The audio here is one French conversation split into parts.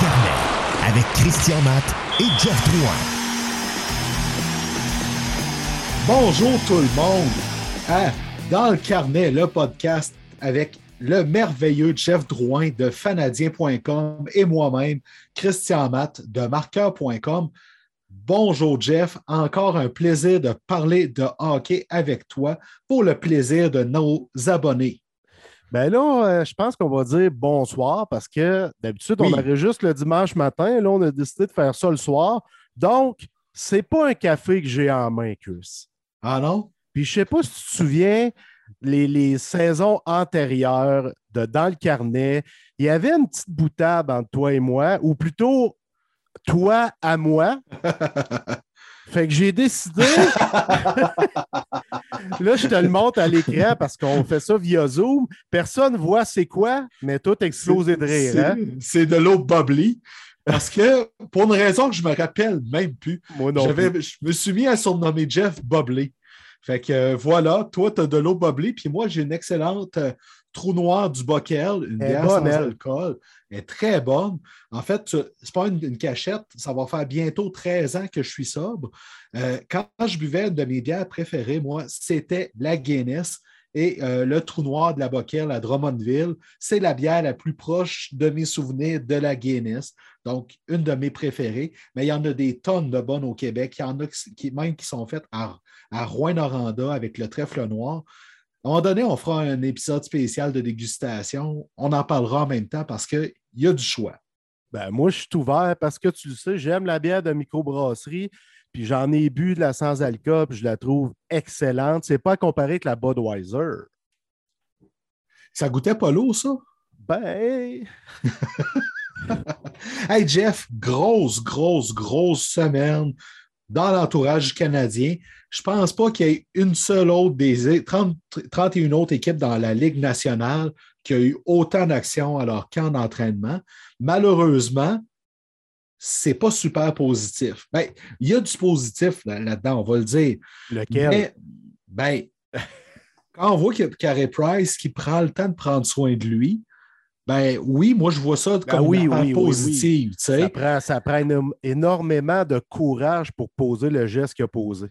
carnet avec Christian Matt et Jeff Drouin. Bonjour tout le monde à Dans le carnet, le podcast avec le merveilleux Jeff Drouin de fanadien.com et moi-même, Christian Matt de marqueur.com. Bonjour Jeff, encore un plaisir de parler de hockey avec toi pour le plaisir de nos abonnés. Ben là, euh, je pense qu'on va dire bonsoir parce que d'habitude, on aurait juste le dimanche matin. Là, on a décidé de faire ça le soir. Donc, c'est pas un café que j'ai en main, Chris. Ah non? Puis je sais pas si tu te souviens, les, les, saisons antérieures de Dans le carnet, il y avait une petite boutade entre toi et moi, ou plutôt toi à moi. Fait que j'ai décidé. là, je te le montre à l'écran parce qu'on fait ça via Zoom. Personne ne voit c'est quoi, mais tout explosé de rire. Hein? C'est de l'eau bubbly. Parce que, pour une raison que je me rappelle même plus, Moi non plus. je me suis mis à surnommer Jeff Bubbly. Fait que euh, voilà, toi, tu as de l'eau bubbly, puis moi, j'ai une excellente euh, trou noir du Bockel, une bière sans elle. alcool. Est très bonne. En fait, ce n'est pas une, une cachette, ça va faire bientôt 13 ans que je suis sobre. Euh, quand je buvais une de mes bières préférées, moi, c'était la Guinness. Et euh, le trou noir de la Bockel à Drummondville, c'est la bière la plus proche de mes souvenirs de la Guinness. Donc, une de mes préférées. Mais il y en a des tonnes de bonnes au Québec. Il y en a qui, qui- même qui sont faites à, à Rouen-Noranda avec le trèfle noir. À un moment donné, on fera un épisode spécial de dégustation. On en parlera en même temps parce qu'il y a du choix. Ben, moi, je suis ouvert parce que tu le sais, j'aime la bière de microbrasserie. Puis j'en ai bu de la sans-alcool, puis je la trouve excellente. C'est pas à comparer avec la Budweiser. Ça goûtait pas l'eau, ça? Ben, Hey Jeff, grosse, grosse, grosse semaine dans l'entourage canadien. Je ne pense pas qu'il y ait une seule autre des 30 31 autres équipes dans la Ligue nationale qui a eu autant d'actions à leur camp d'entraînement. Malheureusement, ce n'est pas super positif. Ben, il y a du positif là- là-dedans, on va le dire. lequel? Mais, ben, quand on voit qu'il y a Carey Price qui prend le temps de prendre soin de lui, ben oui, moi je vois ça comme Ah oui, une positive. tu. Ça prend, ça prend éno- énormément de courage pour poser le geste qu'il a posé.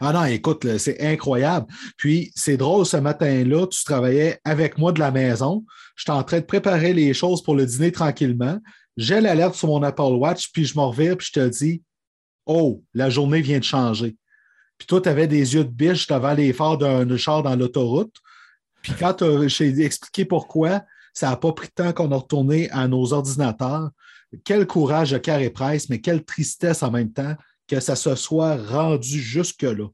Ah non, écoute, c'est incroyable. Puis c'est drôle, ce matin-là, tu travaillais avec moi de la maison. J'étais en train de préparer les choses pour le dîner tranquillement. J'ai l'alerte sur mon Apple Watch, puis je me revire, puis je te dis Oh, la journée vient de changer. Puis toi, tu avais des yeux de biche devant les phares d'un char dans l'autoroute. Puis quand t'as- j'ai expliqué pourquoi, ça n'a pas pris de temps qu'on a retourné à nos ordinateurs. Quel courage de Carey Price, mais quelle tristesse en même temps que ça se soit rendu jusque-là.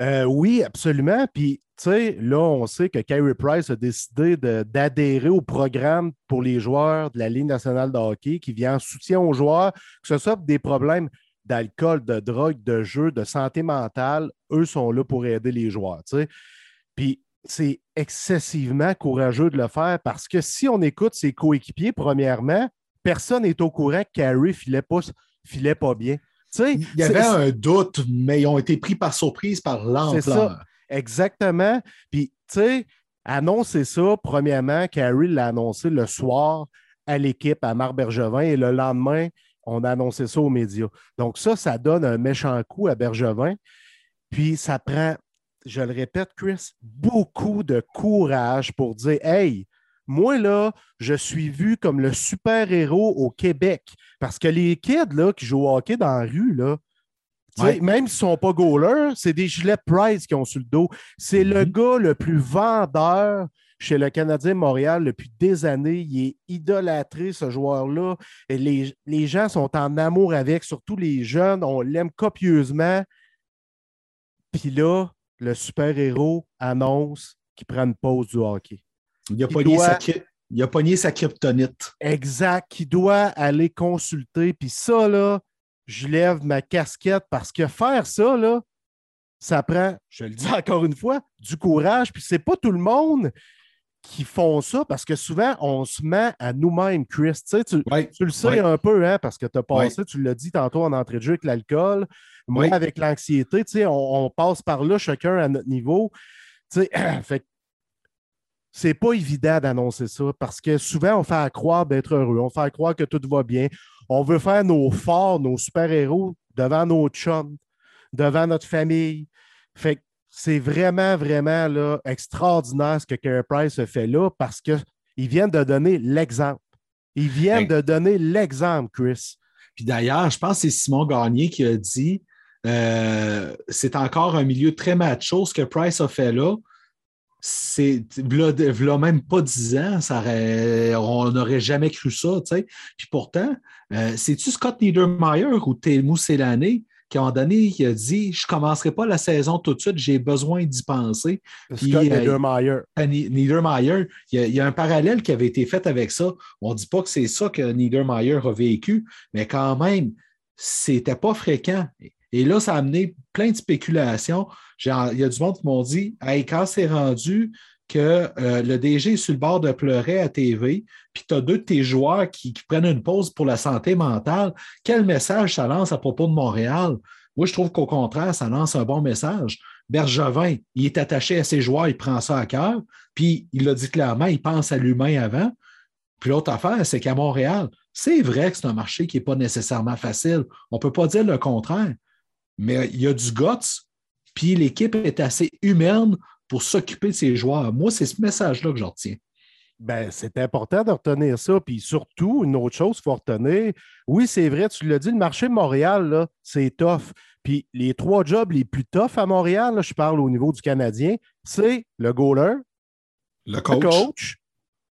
Euh, oui, absolument. Puis, tu sais, là, on sait que Kyrie Price a décidé d'adhérer au programme pour les joueurs de la Ligue nationale de hockey qui vient en soutien aux joueurs, que ce soit des problèmes d'alcool, de drogue, de jeu, de santé mentale. Eux sont là pour aider les joueurs, tu sais. Puis, c'est excessivement courageux de le faire parce que si on écoute ses coéquipiers, premièrement, personne n'est au courant que Kyrie filait pas, filait pas bien. Il y avait un doute, mais ils ont été pris par surprise par C'est ça. l'ampleur. Exactement. Puis, tu sais, annoncer ça, premièrement, Carrie l'a annoncé le soir à l'équipe à Marc Bergevin et le lendemain, on a annoncé ça aux médias. Donc, ça, ça donne un méchant coup à Bergevin. Puis, ça prend, je le répète, Chris, beaucoup de courage pour dire Hey, moi, là, je suis vu comme le super-héros au Québec. Parce que les kids là, qui jouent au hockey dans la rue, là, Ouais. même s'ils ne sont pas goalers, c'est des gilets Price qui ont sur le dos. C'est le Mhm. gars le plus vendeur chez le Canadien Montréal depuis des années. Il est idolâtré, ce joueur-là. Les, les gens sont en amour avec, surtout les jeunes. On l'aime copieusement. Puis là, le super-héros annonce qu'il prend une pause du hockey. Il a, Il pogné doit- sa, il a pogné sa kryptonite. Exact, qui doit aller consulter. Puis ça, là, je lève ma casquette parce que faire ça, là, ça prend, je le dis encore une fois, du courage. Puis c'est pas tout le monde qui font ça parce que souvent, on se met à nous-mêmes, Chris. Tu, sais, tu, Ouais. tu le sais Ouais. un peu, hein, parce que tu as passé, tu l'as dit tantôt en entrée de jeu avec l'alcool. Moi, Oui. avec l'anxiété, tu sais, on, on passe par là chacun à notre niveau. Tu sais, fait c'est pas évident d'annoncer ça parce que souvent, on fait croire d'être heureux, on fait croire que tout va bien. On veut faire nos forts, nos super-héros devant nos chums, devant notre famille. Fait que c'est vraiment, vraiment là, extraordinaire ce que Carey Price fait là parce qu'ils viennent de donner l'exemple. Ils viennent de donner l'exemple, Chris. Puis d'ailleurs, je pense que c'est Simon Gagné qui a dit euh, c'est encore un milieu très macho ce que Price a fait là. C'est là, même pas dix ans, ça on n'aurait jamais cru ça. Puis pourtant, euh, c'est-tu Scott Niedermeyer ou Temu Selane qui, à un donné, qui a dit Je ne commencerai pas la saison tout de suite, j'ai besoin d'y penser. Scott euh, Niedermeyer. Niedermeyer, il y, a, un parallèle qui avait été fait avec ça. On ne dit pas que c'est ça que Niedermeyer a vécu, mais quand même, c'était pas fréquent. Et là, ça a amené plein de spéculations. Il y a du monde qui m'ont dit hey, quand c'est rendu que euh, le DG est sur le bord de pleurer à TV, puis tu as deux de tes joueurs qui, prennent une pause pour la santé mentale, quel message ça lance à propos de Montréal? Moi, je trouve qu'au contraire, ça lance un bon message. Bergevin, il est attaché à ses joueurs, il prend ça à cœur, puis il l'a dit clairement, il pense à l'humain avant. Puis l'autre affaire, c'est qu'à Montréal, c'est vrai que c'est un marché qui n'est pas nécessairement facile. On ne peut pas dire le contraire, mais il y a du guts, puis l'équipe est assez humaine pour s'occuper de ses joueurs. Moi, c'est ce message-là que j'en retiens. Ben, c'est important de retenir ça. Puis surtout, une autre chose qu'il faut retenir, oui, c'est vrai, tu l'as dit, le marché de Montréal, c'est tough. Puis les trois jobs les plus toughs à Montréal, je parle au niveau du Canadien, c'est le goaler, le coach,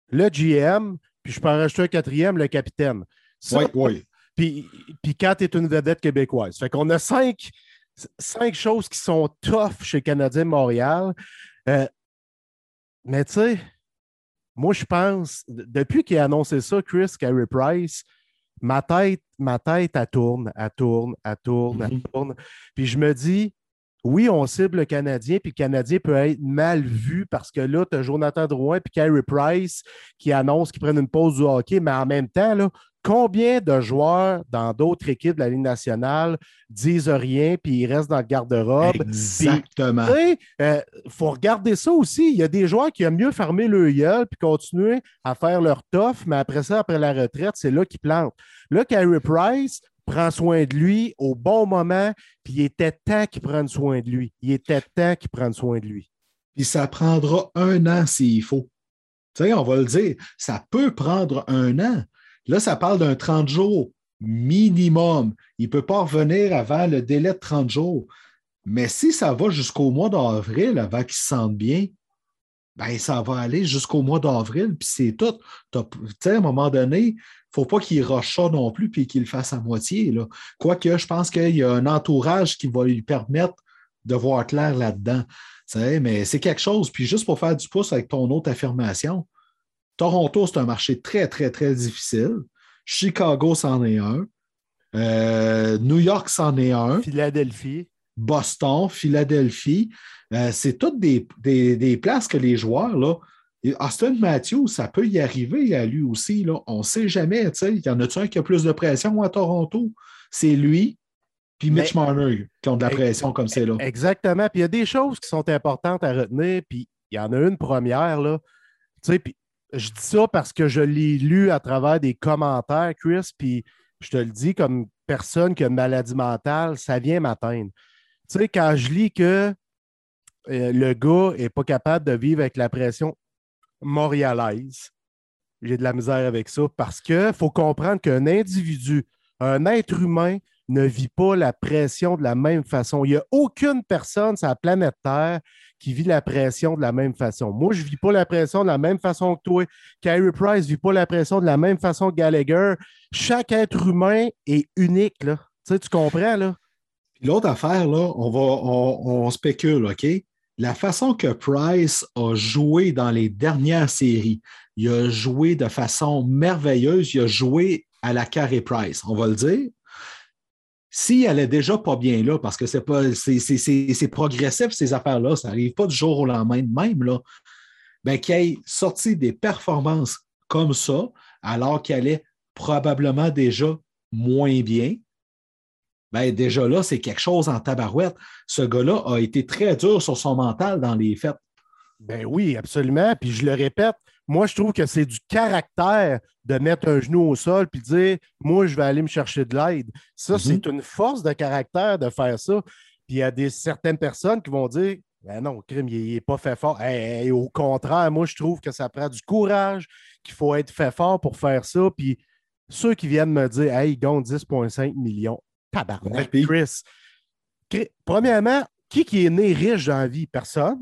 le, GM, puis je peux en rajouter un quatrième, le capitaine. oui, oui. Puis, puis quand tu es une vedette québécoise. Fait qu'on a cinq, cinq choses qui sont tough chez Canadien Montréal. Euh, mais tu sais, moi, je pense, depuis qu'il a annoncé ça, Chris Carey Price, ma tête, ma tête, elle tourne, elle tourne, elle tourne, elle mm-hmm. tourne. Puis je me dis, oui, on cible le Canadien, puis le Canadien peut être mal vu parce que là, tu as Jonathan Drouin et Carey Price qui annoncent qu'ils prennent une pause du hockey, mais en même temps, là, combien de joueurs dans d'autres équipes de la Ligue nationale disent rien puis ils restent dans le garde-robe? Exactement. Il euh, faut regarder ça aussi. Il y a des joueurs qui aiment mieux fermer le gueule puis continuer à faire leur tough, mais après ça, après la retraite, c'est là qu'ils plantent. Là, Carey Price prend soin de lui au bon moment, puis il était temps qu'il prenne soin de lui. Il était temps qu'il prenne soin de lui. Puis ça prendra un an s'il faut. Tu sais, on va le dire, ça peut prendre un an. Là, ça parle d'un 30 jours minimum. Il ne peut pas revenir avant le délai de 30 jours. Mais si ça va jusqu'au mois d'avril avant qu'il se sente bien, ben, ça va aller jusqu'au mois d'avril, puis c'est tout. Tu sais, à un moment donné, faut pas qu'il roche ça non plus puis qu'il le fasse à moitié. Là. Quoique, je pense qu'il y a un entourage qui va lui permettre de voir clair là-dedans. Mais c'est quelque chose. Puis juste pour faire du pouce avec ton autre affirmation, Toronto, c'est un marché très, très, très difficile. Chicago, c'en est un. Euh, New York, c'en est un. Philadelphie. Boston, Philadelphie. Euh, c'est toutes des, places que les joueurs, là, Austin Matthews, ça peut y arriver à lui aussi. Là. On ne sait jamais. Il y en a-tu un qui a plus de pression à Toronto? C'est lui, puis Mitch Marner qui ont de la pression comme c'est là. Exactement. Puis il y a des choses qui sont importantes à retenir. Puis il y en a une première. Là. Puis je dis ça parce que je l'ai lu à travers des commentaires, Chris, puis je te le dis comme personne qui a une maladie mentale, ça vient m'atteindre. Tu sais, quand je lis que euh, le gars n'est pas capable de vivre avec la pression montréalaise, j'ai de la misère avec ça parce qu'il faut comprendre qu'un individu, un être humain, ne vit pas la pression de la même façon. Il n'y a aucune personne sur la planète Terre qui vit la pression de la même façon. Moi, je ne vis pas la pression de la même façon que toi. Kyrie Price ne vit pas la pression de la même façon que Gallagher. Chaque être humain est unique, là. Tu, sais, tu comprends, là? L'autre affaire, là, on, va, on, spécule, OK? La façon que Price a joué dans les dernières séries, il a joué de façon merveilleuse, il a joué à la carré Price, on va le dire. S'il n'allait déjà pas bien là, parce que c'est progressif, ces affaires-là, ça n'arrive pas du jour au lendemain même, là, ben, ait sorti des performances comme ça, alors qu'il allait probablement déjà moins bien, ben déjà là, c'est quelque chose en tabarouette. Ce gars-là a été très dur sur son mental dans les fêtes. Ben oui, absolument. Puis je le répète, moi, je trouve que c'est du caractère de mettre un genou au sol puis dire Moi, je vais aller me chercher de l'aide. Ça, Mhm. c'est une force de caractère de faire ça. Puis il y a des, certaines personnes qui vont dire Ben non, crime, il n'est pas fait fort. Hey, hey, au contraire, moi, je trouve que ça prend du courage, qu'il faut être fait fort pour faire ça. Puis ceux qui viennent me dire Hey, ils gagnent 10,5 millions. Tabarnak, Ouais, Chris. Chris- Premièrement, qui, qui est né riche dans la vie? Personne.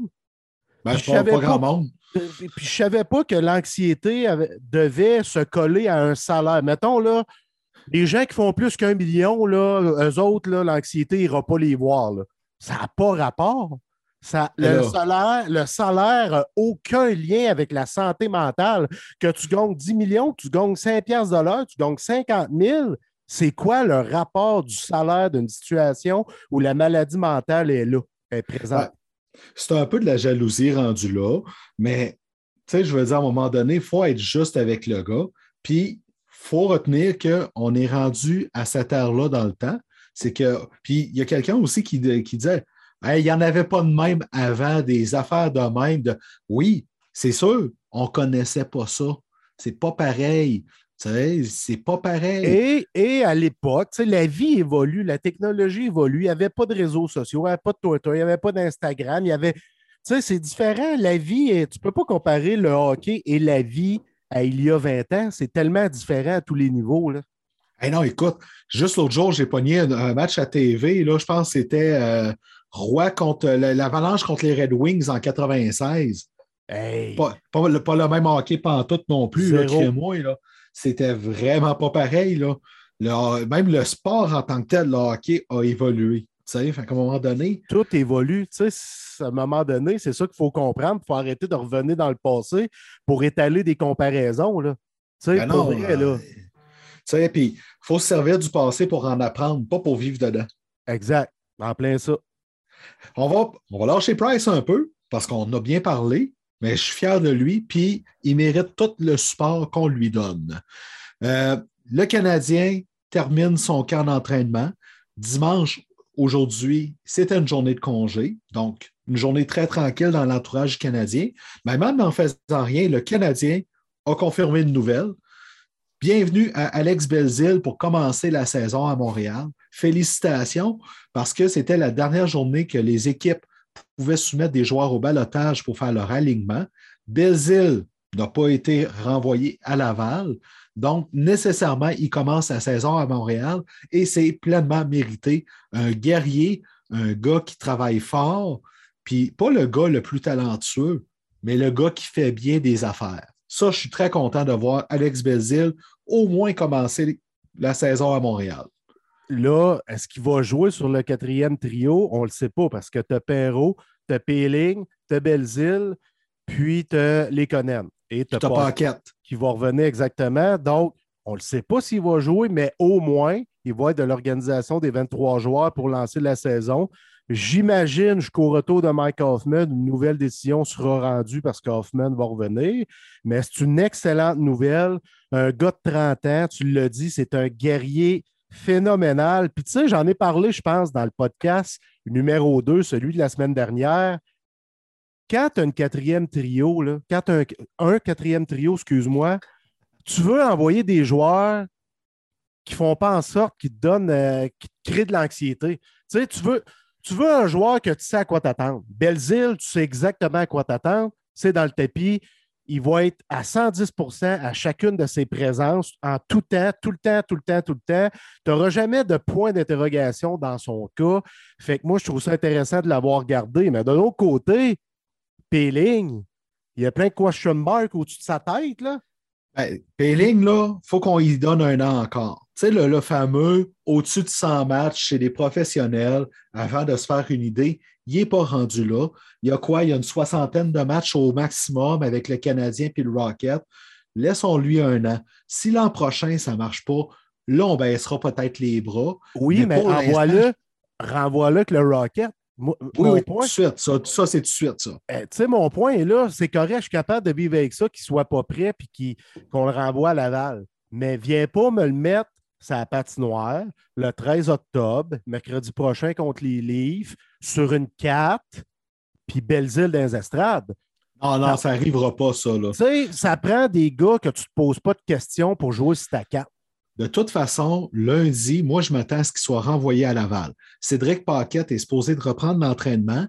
Ben, Je savais pas grand monde. Puis je savais pas que l'anxiété devait se coller à un salaire. Mettons, là, les gens qui font plus qu'un million, là, eux autres, l'anxiété n'ira pas les voir. là. Ça n'a pas rapport. Ça, le, Alors. salaire, le salaire n'a aucun lien avec la santé mentale. Que tu gagnes 10 millions, que tu gagnes 5 piastres de l'heure, tu gagnes 50 000, c'est quoi le rapport du salaire d'une situation où la maladie mentale est là, est présente? C'est un peu de la jalousie rendue là, mais tu sais, je veux dire, à un moment donné, il faut être juste avec le gars. Puis, il faut retenir qu'on est rendu à cette ère-là dans le temps. C'est que. Puis, il y a quelqu'un aussi qui, qui disait il n'y en avait pas de même avant, des affaires de même. De... Oui, c'est sûr, on ne connaissait pas ça. C'est pas pareil. C'est pas pareil. Et, et à l'époque, la vie évolue, la technologie évolue. Il n'y avait pas de réseaux sociaux, il n'y avait pas de Twitter, il n'y avait pas d'Instagram. Il y avait. C'est différent. La vie, est- tu ne peux pas comparer le hockey et la vie à il y a 20 ans. C'est tellement différent à tous les niveaux. Là. Hey non, écoute, juste l'autre jour, j'ai pogné un, un match à TV. Là, je pense que c'était euh, Roy contre l'Avalanche contre les Red Wings en 96. Hey, Pas, pas le, pas le même hockey pantoute non plus, là, là. C'était vraiment pas pareil. Là. Le- même le sport en tant que tel, le hockey, a évolué. Tu sais, fait qu'à un moment donné, tout évolue. Tu sais, à un moment donné, c'est ça qu'il faut comprendre. Il faut arrêter de revenir dans le passé pour étaler des comparaisons. Là. Tu sais, ben pour non, vrai, euh, là. tu sais, puis il faut se servir du passé pour en apprendre, pas pour vivre dedans. Exact. En plein ça. On va, on va lâcher Price un peu parce qu'on a bien parlé, mais je suis fier de lui, puis il mérite tout le support qu'on lui donne. Euh, le Canadien termine son camp d'entraînement. Dimanche, aujourd'hui, c'était une journée de congé, donc une journée très tranquille dans l'entourage canadien. Mais même en faisant rien, le Canadien a confirmé une nouvelle. Bienvenue à Alex Belzil pour commencer la saison à Montréal. Félicitations parce que c'était la dernière journée que les équipes pouvaient soumettre des joueurs au balotage pour faire leur alignement. Belzil n'a pas été renvoyé à Laval. Donc, nécessairement, il commence la saison à Montréal et c'est pleinement mérité. Un guerrier, un gars qui travaille fort, puis pas le gars le plus talentueux, mais le gars qui fait bien des affaires. Ça, je suis très content de voir Alex Belzil au moins commencer la saison à Montréal. Là, est-ce qu'il va jouer sur le quatrième trio? On ne le sait pas parce que tu as Perrault, tu as Péling, tu as Belzile, puis tu as Lekonen. Et tu Paquette. qui va revenir exactement. Donc, on ne sait pas s'il va jouer, mais au moins, il va être de l'organisation des 23 joueurs pour lancer la saison. J'imagine jusqu'au retour de Mike Hoffman, une nouvelle décision sera rendue parce qu'Hoffman va revenir. Mais c'est une excellente nouvelle. Un gars de 30 ans, tu l'as dit, c'est un guerrier phénoménal. Puis tu sais, j'en ai parlé, je pense, dans le podcast numéro 2, celui de la semaine dernière. Quand tu as quatrième trio, là, quand un, quatrième trio, excuse-moi, tu veux envoyer des joueurs qui ne font pas en sorte qu'ils donnent, euh, qui te créent de l'anxiété. Tu sais, tu veux, tu veux un joueur que tu sais à quoi t'attendre. Belzile, tu sais exactement à quoi t'attendre. C'est dans le tapis. Il va être à 110% à chacune de ses présences en tout temps, tout le temps, tout le temps, tout le temps. Tu n'auras jamais de point d'interrogation dans son cas. Fait que moi, je trouve ça intéressant de l'avoir gardé. Mais de l'autre côté, Péling, il y a plein de question marks au-dessus de sa tête. Là. Ben, Péling, là, il faut qu'on y donne un an encore. Tu sais, le, le fameux au-dessus de 100 matchs chez des professionnels, avant de se faire une idée, il n'est pas rendu là. Il y a quoi? Il y a une soixantaine de matchs au maximum avec le Canadien puis le Rocket. Laissons-lui un an. Si l'an prochain, ça ne marche pas, là, on baissera peut-être les bras. Oui, Mais renvoie-le renvoie avec le Rocket. Moi, Oui, oui, tout point, de suite. Ça, ça c'est tout de suite, ça. euh, tu sais, mon point est là, c'est correct, je suis capable de vivre avec ça, qu'il ne soit pas prêt puis qu'on le renvoie à Laval. Mais viens pas me le mettre sa patinoire le 13 octobre, mercredi prochain contre les Leafs, sur une 4, puis Belleville dans les estrades. Non, non, ça n'arrivera pas, ça. Tu sais, ça prend des gars que tu ne te poses pas de questions pour jouer sur ta carte. De toute façon, lundi, moi, je m'attends à ce qu'il soit renvoyé à Laval. Cédric Paquette est supposé de reprendre l'entraînement.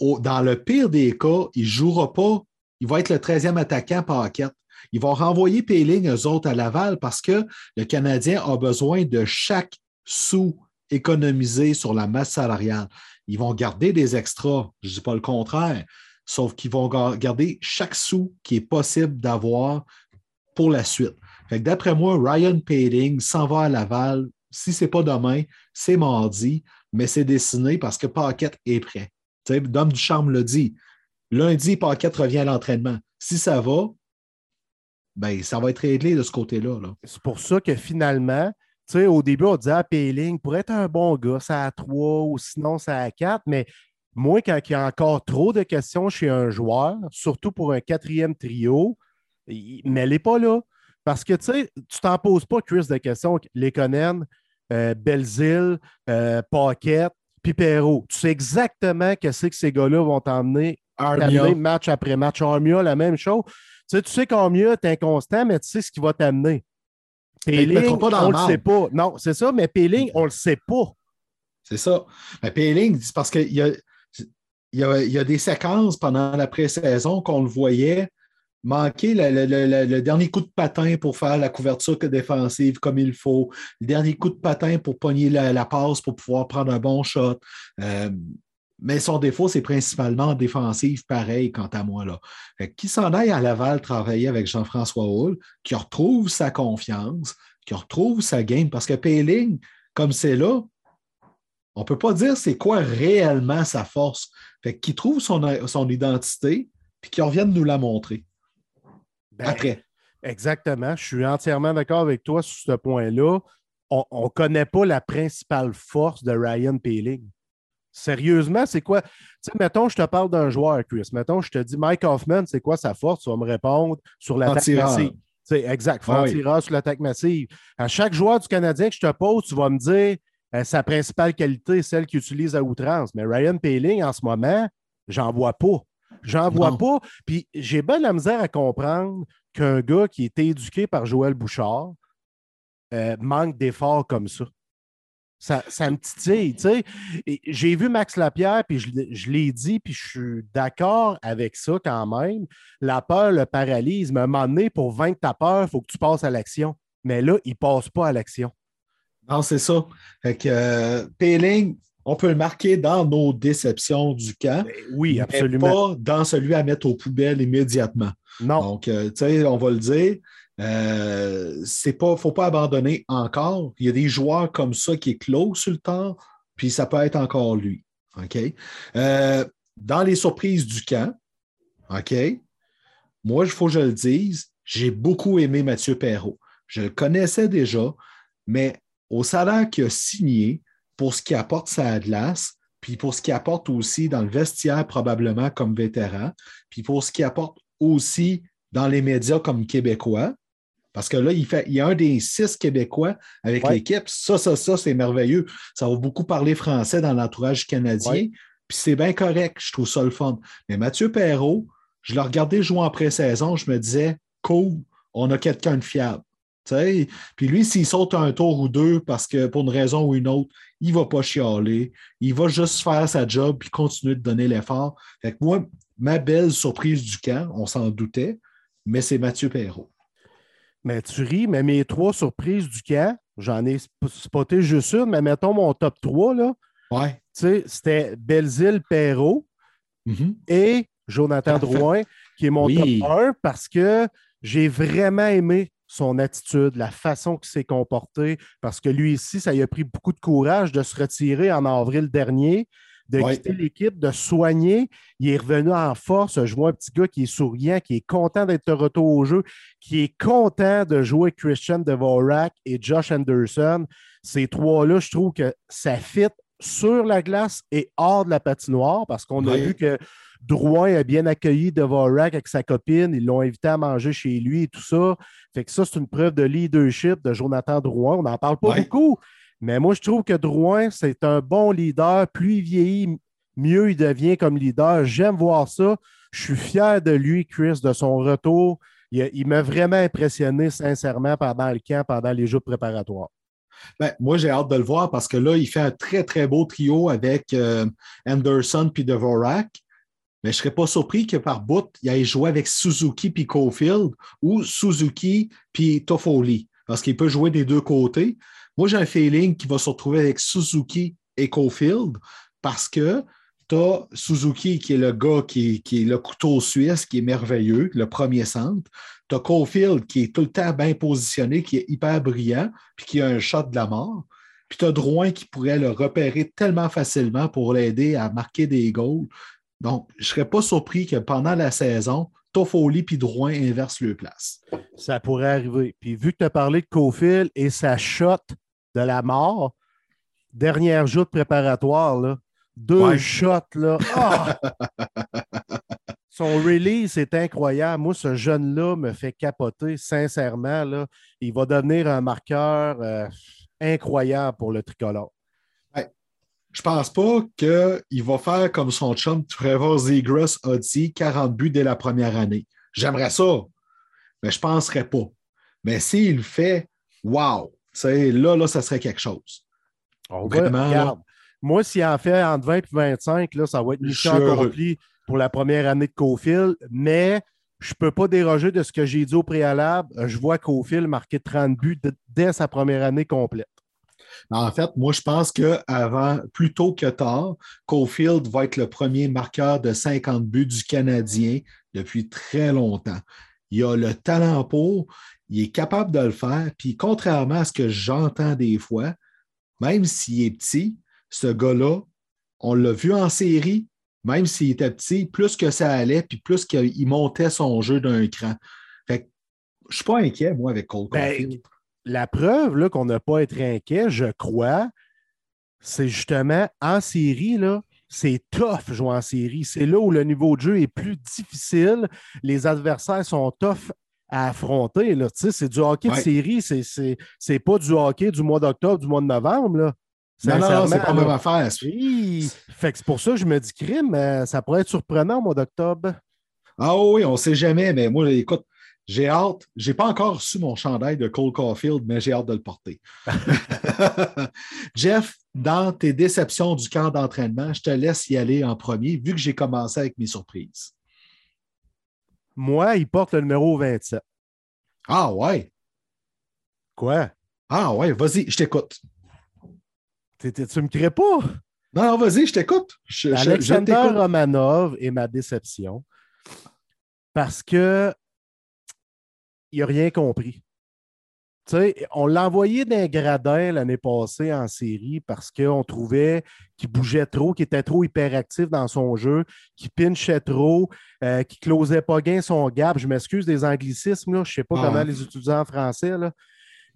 Dans le pire des cas, il ne jouera pas. Il va être le 13e attaquant Paquette. Ils vont renvoyer Péling, eux autres, à Laval parce que le Canadien a besoin de chaque sou économisé sur la masse salariale. Ils vont garder des extras, je ne dis pas le contraire, sauf qu'ils vont garder chaque sou qui est possible d'avoir pour la suite. D'après moi, Ryan Paling s'en va à Laval. Si ce n'est pas demain, c'est mardi, mais c'est dessiné parce que Paquette est prêt. Dom Ducharme l'a dit. Lundi, Paquette revient à l'entraînement. Si ça va, ben, ça va être réglé de ce côté-là. c'est pour ça que finalement, au début, on disait à ah, Payling pour être un bon gars, ça a trois ou sinon ça a quatre, mais moi, quand il y a encore trop de questions chez un joueur, surtout pour un quatrième trio, mais elle n'est pas là. Parce que tu sais, tu t'en poses pas, Chris, de questions. Les euh, Belzile, euh, Paquette, puis Tu sais exactement qu'est-ce que ces gars-là vont t'emmener match après match. Armia, la même chose. Tu sais, tu sais qu'Armia est inconstant, mais tu sais ce qui va t'amener. Péling, on ne le sait pas. Non, c'est ça, mais Péling, on ne le sait pas. C'est ça. Mais Péling, c'est parce qu'il y a, y, a, des séquences pendant la pré-saison qu'on le voyait manquer le, dernier coup de patin pour faire la couverture défensive comme il faut, le dernier coup de patin pour pogner la, passe pour pouvoir prendre un bon shot. Euh, mais son défaut, c'est principalement défensif, pareil, quant à moi. Là. qui s'en aille à Laval travailler avec Jean-François Hull, qui retrouve sa confiance, qui retrouve sa game, parce que Payling, comme c'est là, on ne peut pas dire c'est quoi réellement sa force. Fait qu'il trouve son, son identité, puis qu'il revienne nous la montrer. Ben, après. Exactement. Je suis entièrement d'accord avec toi sur ce point-là. On ne connaît pas la principale force de Ryan Peeling. Sérieusement, c'est quoi? Tu sais, mettons, je te parle d'un joueur, Chris. Mettons, je te dis Mike Hoffman, c'est quoi sa force? Tu vas me répondre sur l'attaque massive. C'est exact, franc tireur sur l'attaque massive. À chaque joueur du Canadien que je te pose, tu vas me dire euh, sa principale qualité, celle qu'il utilise à outrance. Mais Ryan Peeling, en ce moment, j'en vois pas. J'en vois pas. Puis j'ai bien la misère à comprendre qu'un gars qui est éduqué par Joël Bouchard euh, manque d'efforts comme ça. Ça, ça me titille, tu sais. J'ai vu Max Lapierre, puis je, l'ai dit, puis je suis d'accord avec ça quand même. La peur le paralyse. Mais à un moment donné, pour vaincre ta peur, il faut que tu passes à l'action. Mais là, il ne passe pas à l'action. Non, c'est ça. Fait que euh, on peut le marquer dans nos déceptions du camp. Ben oui, absolument. pas dans celui à mettre aux poubelles immédiatement. Non. Donc, euh, tu sais, on va le dire. Euh, c'est pas, faut pas abandonner encore. Il y a des joueurs comme ça qui éclosent sur le temps, puis ça peut être encore lui. OK? Euh, dans les surprises du camp, OK? Moi, il faut que je le dise, j'ai beaucoup aimé Mathieu Perrault. Je le connaissais déjà, mais au salaire qu'il a signé, pour ce qui apporte sa glace, puis pour ce qu'il apporte aussi dans le vestiaire probablement comme vétéran, puis pour ce qu'il apporte aussi dans les médias comme québécois, parce que là, il, fait, il y a un des six Québécois avec l'équipe. Ça, ça, ça, c'est merveilleux. Ça va beaucoup parler français dans l'entourage canadien. Puis c'est bien correct. Je trouve ça le fun. Mais Mathieu Perrault, je l'ai regardé jouer en pré-saison. Je me disais, cool, on a quelqu'un de fiable. Puis lui, s'il saute un tour ou deux parce que pour une raison ou une autre, il ne va pas chialer. Il va juste faire sa job puis continuer de donner l'effort. Fait que moi, ma belle surprise du camp, on s'en doutait, mais c'est Mathieu Perrault. Mais tu ris, mais mes trois surprises du camp, j'en ai spoté juste une, mais mettons mon top 3, là. Ouais. C'était Belzile Perrault mm-hmm. et Jonathan Drouin, qui est mon top 1 parce que j'ai vraiment aimé son attitude, la façon qu'il s'est comporté, parce que lui ici, ça lui a pris beaucoup de courage de se retirer en avril dernier de quitter l'équipe, de soigner. Il est revenu en force. Je vois un petit gars qui est souriant, qui est content d'être de retour au jeu, qui est content de jouer Christian Devorak et Josh Anderson. Ces trois-là, je trouve que ça fit sur la glace et hors de la patinoire parce qu'on a vu que Drouin a bien accueilli Devorak avec sa copine. Ils l'ont invité à manger chez lui et tout ça. Fait que ça, c'est une preuve de leadership de Jonathan Drouin. On n'en parle pas beaucoup, mais moi, je trouve que Drouin, c'est un bon leader. Plus il vieillit, mieux il devient comme leader. J'aime voir ça. Je suis fier de lui, Chris, de son retour. Il, m'a vraiment impressionné, sincèrement, pendant le camp, pendant les jours préparatoires. Ben, moi, j'ai hâte de le voir parce que là, il fait un très, très beau trio avec euh, Anderson puis Devorak. Mais je ne serais pas surpris que par bout, il aille jouer avec Suzuki puis Cofield ou Suzuki puis Toffoli parce qu'il peut jouer des deux côtés. Moi, j'ai un feeling qu'il va se retrouver avec Suzuki et Cofield parce que tu as Suzuki qui est le gars qui, est le couteau suisse, qui est merveilleux, le premier centre. Tu as Cofield qui est tout le temps bien positionné, qui est hyper brillant, puis qui a un shot de la mort. Puis tu as Drouin qui pourrait le repérer tellement facilement pour l'aider à marquer des goals. Donc, je ne serais pas surpris que pendant la saison, Toffoli puis Drouin inversent leur place. Ça pourrait arriver. Puis vu que tu as parlé de Cofield et sa shot de la mort, dernière joute préparatoire, là, deux shots, là. Ah! Son release est incroyable. Moi, ce jeune-là me fait capoter, sincèrement. Là. Il va devenir un marqueur euh, incroyable pour le tricolore. Je pense pas qu'il va faire comme son chum Trevor Zegras a dit, 40 buts dès la première année. J'aimerais ça, mais je ne penserais pas. Mais s'il le fait, wow! Là, là, ça serait quelque chose. Vraiment, Moi, s'il en fait entre 20 et 25, là, ça va être mission accomplie pour la première année de Cofield, mais je ne peux pas déroger de ce que j'ai dit au préalable. Je vois Cofield marquer 30 buts dès sa première année complète. En fait, moi, je pense qu'avant, plus tôt que tard, Cofield va être le premier marqueur de 50 buts du Canadien depuis très longtemps. Il a le talent pour, il est capable de le faire. Puis, contrairement à ce que j'entends des fois, même s'il est petit, ce gars-là, on l'a vu en série, même s'il était petit, plus que ça allait, puis plus qu'il montait son jeu d'un cran. Fait que je ne suis pas inquiet, moi, avec Cole ben, La preuve qu'on n'a pas être inquiet, je crois, c'est justement en série, là, c'est tough jouer en série. C'est là où le niveau de jeu est plus difficile. Les adversaires sont tough à affronter. C'est du hockey de série, c'est pas du hockey du mois d'octobre, du mois de novembre. Là. Non, non, c'est pas la même affaire. Fait que c'est pour ça que je me dis crime, mais ça pourrait être surprenant au mois d'octobre. Ah oui, on ne sait jamais, mais moi, écoute, j'ai hâte. Je n'ai pas encore reçu mon chandail de Cole Caulfield, mais j'ai hâte de le porter. Jeff, dans tes déceptions du camp d'entraînement, je te laisse y aller en premier, vu que j'ai commencé avec mes surprises. Moi, il porte le numéro 27. Ah ouais? Quoi? Ah ouais, vas-y, je t'écoute. Tu me crées pas? Non, vas-y, je t'écoute. Alexander Romanov est ma déception parce que il n'a rien compris. On l'a envoyé d'un gradin l'année passée en série parce qu'on trouvait qu'il bougeait trop, qu'il était trop hyperactif dans son jeu, qu'il pinchait trop, euh, qu'il ne closait pas bien son gap. Je m'excuse des anglicismes, je ne sais pas ah comment les utiliser en français. Là.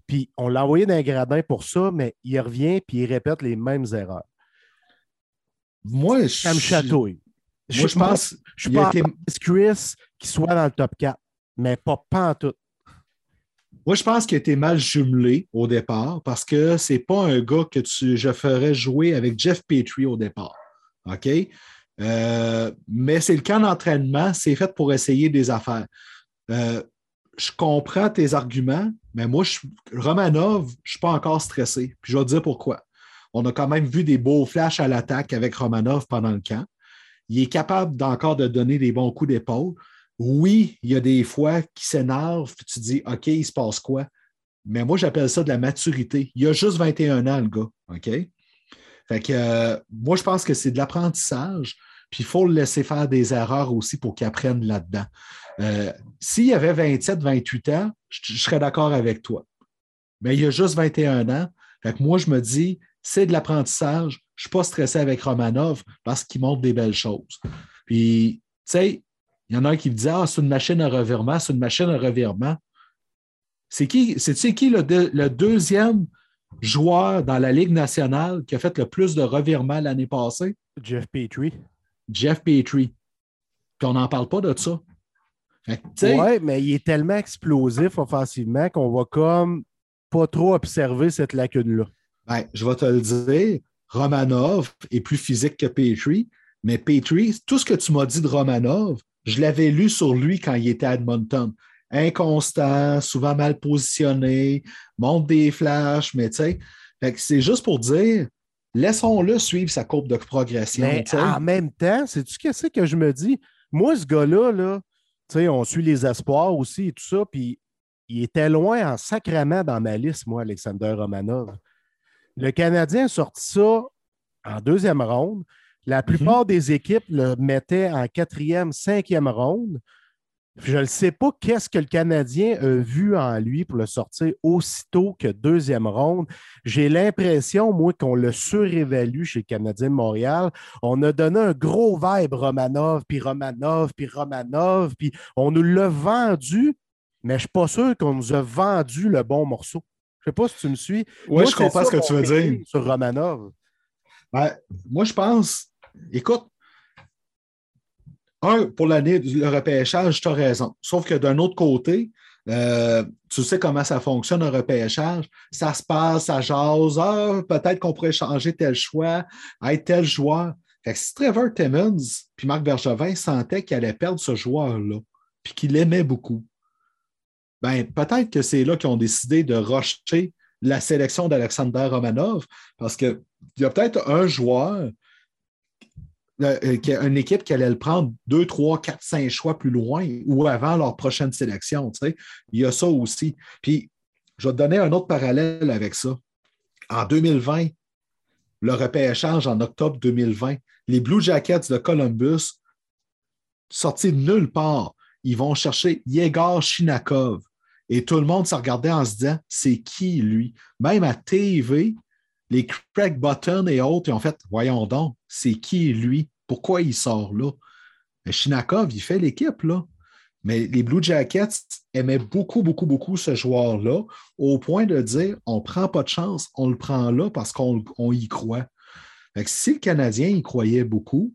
Puis on l'a envoyé d'un gradin pour ça, mais il revient puis il répète les mêmes erreurs. Moi, je. Ça me chatouille. Moi, je, pense. Je suis pas Chris qui soit dans le top 4, mais pas, pas en tout. Moi, je pense qu'il été mal jumelé au départ parce que ce n'est pas un gars que tu, je ferais jouer avec Jeff Petrie au départ. OK? Euh, mais c'est le camp d'entraînement, c'est fait pour essayer des affaires. Euh, je comprends tes arguments, mais moi, Romanov, je ne suis pas encore stressé. Puis je vais te dire pourquoi. On a quand même vu des beaux flashs à l'attaque avec Romanov pendant le camp. Il est capable d'encore de donner des bons coups d'épaule. Oui, il y a des fois qui s'énerve, puis tu dis OK, il se passe quoi? Mais moi, j'appelle ça de la maturité. Il a juste 21 ans, le gars. OK? Fait que euh, moi, je pense que c'est de l'apprentissage, puis il faut le laisser faire des erreurs aussi pour qu'il apprenne là-dedans. Euh, s'il avait 27, 28 ans, je, serais d'accord avec toi. Mais il a juste 21 ans. Fait que moi, je me dis, c'est de l'apprentissage. Je ne suis pas stressé avec Romanov parce qu'il montre des belles choses. Puis, tu sais, il y en a un qui me dit Ah, c'est une machine à revirement, c'est une machine à revirement. C'est qui, c'est qui le, le, deuxième joueur dans la Ligue nationale qui a fait le plus de revirements l'année passée? Jeff Petrie. Jeff Petrie. Puis on n'en parle pas de ça. Oui, mais il est tellement explosif offensivement qu'on va comme pas trop observer cette lacune-là. Ben, je vais te le dire, Romanov est plus physique que Petrie, mais Petrie, tout ce que tu m'as dit de Romanov, je l'avais lu sur lui quand il était à Edmonton. Inconstant, souvent mal positionné, monte des flashs, mais tu sais, c'est juste pour dire, laissons-le suivre sa courbe de progression. Mais en même temps, c'est-tu ce que je me dis? Moi, ce gars-là, là, on suit les espoirs aussi et tout ça, puis il était loin en sacrament dans ma liste, moi, Alexander Romanov. Le Canadien a sorti ça en deuxième ronde. La mhm. plupart des équipes le mettaient en quatrième, cinquième ronde. Je ne sais pas qu'est-ce que le Canadien a vu en lui pour le sortir aussitôt que deuxième ronde. J'ai l'impression, moi, qu'on le surévalue chez le Canadien de Montréal. On a donné un gros vibe Romanov, puis Romanov, puis Romanov, puis on nous l'a vendu, mais je ne suis pas sûr qu'on nous a vendu le bon morceau. Je ne sais pas si tu me suis. Oui, je comprends ce que tu veux dire. Sur Romanov. Ben, moi, je pense, écoute, un, pour l'année, le repêchage, tu as raison. Sauf que d'un autre côté, euh, tu sais comment ça fonctionne un repêchage. Ça se passe, ça jase. Ah, peut-être qu'on pourrait changer tel choix, être tel joueur. Si Trevor Timmons puis Marc Bergevin sentaient qu'il allait perdre ce joueur-là, puis qu'il l'aimait beaucoup, ben peut-être que c'est là qu'ils ont décidé de rejeter la sélection d'Alexander Romanov, parce qu'il y a peut-être un joueur euh, euh, une équipe qui allait le prendre deux, trois, quatre, cinq choix plus loin ou avant leur prochaine sélection. Il y a ça aussi. Puis, je vais te donner un autre parallèle avec ça. En 2020, le repêchage en octobre 2020, les Blue Jackets de Columbus, sortis de nulle part, ils vont chercher Yegor Shinakov. Et tout le monde se regardait en se disant, c'est qui lui? Même à TV, les Craig Button et autres, ils ont fait, voyons donc, c'est qui lui? Pourquoi il sort là? Shinakov, il fait l'équipe, là. Mais les Blue Jackets aimaient beaucoup, beaucoup, beaucoup ce joueur-là, au point de dire on ne prend pas de chance, on le prend là parce qu'on y croit. si le Canadien y croyait beaucoup,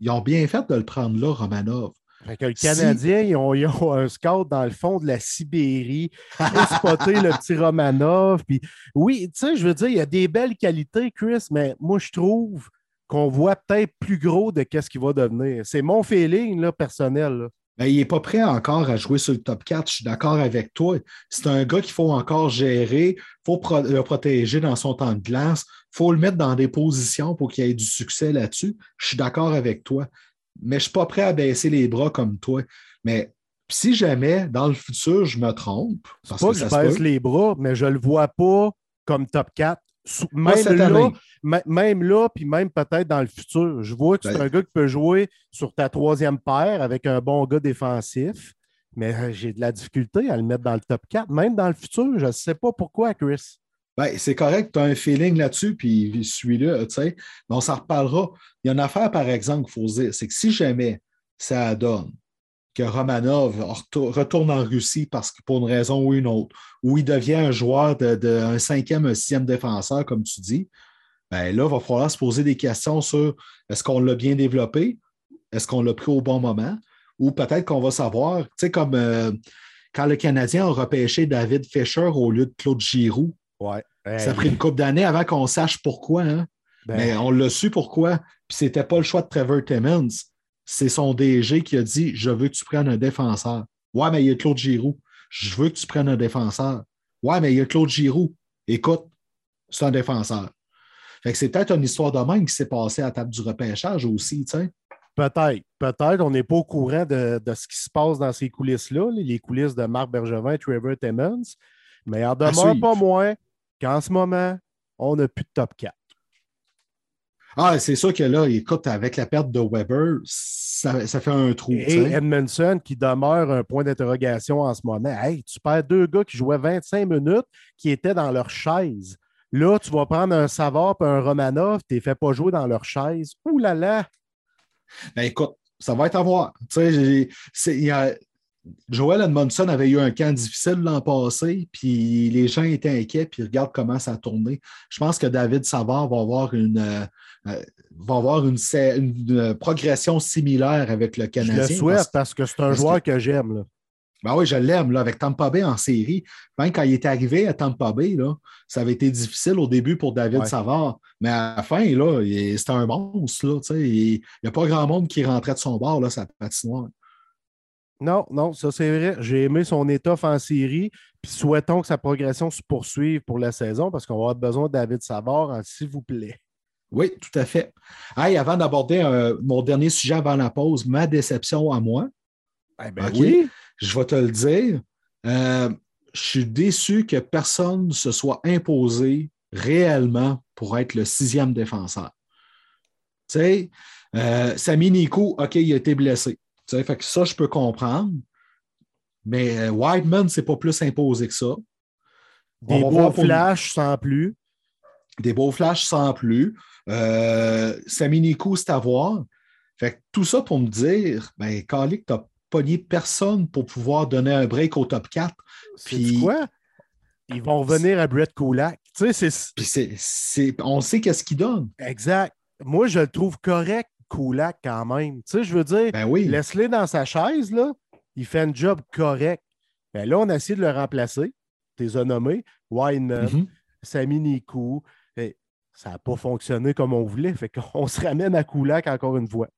ils ont bien fait de le prendre là, Romanov. Que le Canadien, ils, ont, un scout dans le fond de la Sibérie pour spotter le petit Romanov. Puis, oui, tu sais, je veux dire, il y a des belles qualités, Chris, mais moi, je trouve qu'on voit peut-être plus gros de qu'est-ce qu'il va devenir. C'est mon feeling là, personnel. Ben, il n'est pas prêt encore à jouer sur le top 4. Je suis d'accord avec toi. C'est un gars qu'il faut encore gérer. Il faut le protéger dans son temps de glace. Il faut le mettre dans des positions pour qu'il ait du succès là-dessus. Je suis d'accord avec toi. Mais je ne suis pas prêt à baisser les bras comme toi. Mais si jamais, dans le futur, je me trompe. C'est pas que, je baisse les bras, mais je ne le vois pas comme top 4. Même là, même là, puis même peut-être dans le futur. Je vois que c'est ben un gars qui peut jouer sur ta troisième paire avec un bon gars défensif, mais euh, j'ai de la difficulté à le mettre dans le top 4, même dans le futur. Je ne sais pas pourquoi, Chris. Ben, c'est correct, tu as un feeling là-dessus, puis celui-là, tu sais, mais on s'en reparlera. Il y a une affaire, par exemple, qu'il faut se dire, c'est que si jamais ça donne que Romanov retourne en Russie parce que pour une raison ou une autre, ou il devient un joueur de, de un cinquième, un sixième défenseur, comme tu dis, ben là, il va falloir se poser des questions sur est-ce qu'on l'a bien développé, est-ce qu'on l'a pris au bon moment, ou peut-être qu'on va savoir, tu sais, comme euh, quand le Canadien a repêché David Fischer au lieu de Claude Giroux. Ouais. Ça a pris une couple d'années avant qu'on sache pourquoi. Hein. Ben Mais on l'a su pourquoi. Puis c'était pas le choix de Trevor Timmons. C'est son DG qui a dit Je veux que tu prennes un défenseur. Ouais, mais il y a Claude Giroux. Je veux que tu prennes un défenseur. Ouais, mais il y a Claude Giroux. Écoute, c'est un défenseur c'est peut-être une histoire de même qui s'est passée à la table du repêchage aussi, tu sais. Peut-être, peut-être. On n'est pas au courant de, ce qui se passe dans ces coulisses-là, les coulisses de Marc Bergevin et Trevor Timmons. Mais en demeure pas moins qu'en ce moment, on n'a plus de top 4. Ah, c'est sûr que là, écoute, avec la perte de Weber, ça, fait un trou. Et Edmondson qui demeure un point d'interrogation en ce moment. Hey, tu perds deux gars qui jouaient 25 minutes, qui étaient dans leur chaise. Là, tu vas prendre un Savard et un Romanov, tu ne les fais pas jouer dans leur chaise. Ouh là là! Ben écoute, ça va être à voir. Tu sais, Joel Edmondson avait eu un camp difficile l'an passé, puis les gens étaient inquiets, puis regarde comment ça a tourné. Je pense que David Savard va avoir une, euh, euh, va avoir une, progression similaire avec le Canadien. Je le souhaite parce, que c'est un joueur que, j'aime. Ben oui, je l'aime, avec Tampa Bay en série. Même quand il est arrivé à Tampa Bay, là, ça avait été difficile au début pour David Savard. Mais à la fin, c'était un monstre. Là, il n'y a pas grand monde qui rentrait de son bord, là, sa patinoire. Non, non, ça c'est vrai. J'ai aimé son étoffe en série. Puis souhaitons que sa progression se poursuive pour la saison parce qu'on va avoir besoin de David Savard, s'il vous plaît. Oui, tout à fait. Hey, avant d'aborder euh, mon dernier sujet avant la pause, ma déception à moi. Eh ben oui. Je vais te le dire. Euh, je suis déçu que personne ne se soit imposé réellement pour être le sixième défenseur. Tu sais, euh, Sami Nico, OK, il a été blessé. Tu sais, fait que ça, je peux comprendre. Mais euh, Whiteman, c'est pas plus imposé que ça. Des beaux flashs sans plus. Des beaux flashs sans plus. Euh, Sami Nico, c'est à voir. Fait que tout ça pour me dire, ben, Kalik, tu n'as pogné personne pour pouvoir donner un break au top 4. Puis quoi? Ils vont revenir à Brett Kulak. Tu sais, c'est. On sait qu'est-ce qu'il donne. Exact. Moi, je le trouve correct, Kulak, quand même. Tu sais, je veux dire, ben oui. laisse-le dans sa chaise, là. Il fait un job correct. Ben là, on a essayé de le remplacer. Tu les as nommés. Wineman, mm Sami Nikou. ça n'a pas fonctionné comme on voulait. Fait qu'on se ramène à Kulak encore une fois.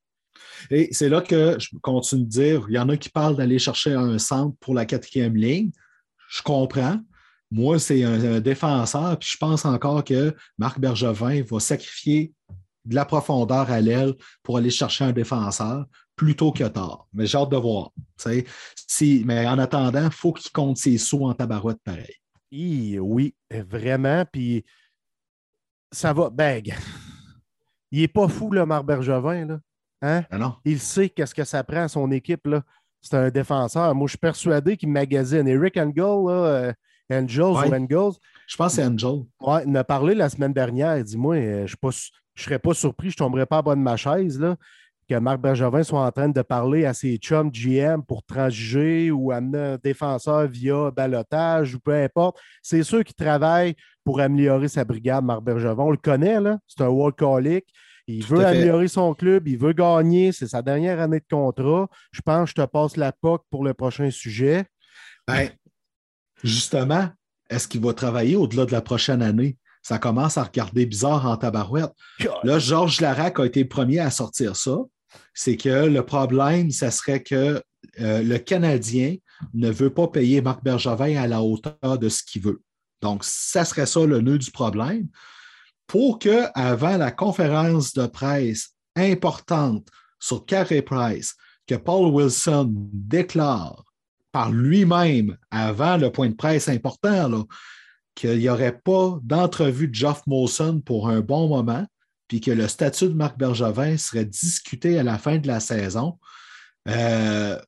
Et c'est là que je continue de dire, il y en a qui parlent d'aller chercher un centre pour la quatrième ligne. Je comprends. Moi, c'est un, défenseur, puis je pense encore que Marc Bergevin va sacrifier de la profondeur à l'aile pour aller chercher un défenseur plutôt que tard. Mais j'ai hâte de voir. Si, mais en attendant, il faut qu'il compte ses sous en tabarouette pareil. Oui, vraiment. Puis ça va. Ben, il n'est pas fou, le Marc Bergevin. Là. Hein? Ah il sait qu'est-ce que ça prend à son équipe. Là. C'est un défenseur. Moi, je suis persuadé qu'il magasine. Eric Engel, là, euh, Angels ou Angels. Je pense que c'est Angel. Ouais, il a parlé la semaine dernière. Il dit Moi, euh, je ne serais pas surpris, je ne tomberais pas à bas de ma chaise. Là, que Marc Bergevin soit en train de parler à ses chums GM pour transiger ou amener un défenseur via balotage ou peu importe. C'est sûr qu'il travaille pour améliorer sa brigade, Marc Bergevin. On le connaît, là. C'est un workaholic. Il veut améliorer son club, il veut gagner. C'est sa dernière année de contrat. Je pense que je te passe la POC pour le prochain sujet. Ben, justement, est-ce qu'il va travailler au-delà de la prochaine année? Ça commence à regarder bizarre en tabarouette. Là, Georges Larac a été le premier à sortir ça. C'est que le problème, ce serait que euh, le Canadien ne veut pas payer Marc Bergevin à la hauteur de ce qu'il veut. Donc, ça serait ça le nœud du problème. Pour que, avant la conférence de presse importante sur Carey Price, que Paul Wilson déclare par lui-même avant le point de presse important qu'il n'y aurait pas d'entrevue de Geoff Molson pour un bon moment, puis que le statut de Marc Bergevin serait discuté à la fin de la saison. Euh,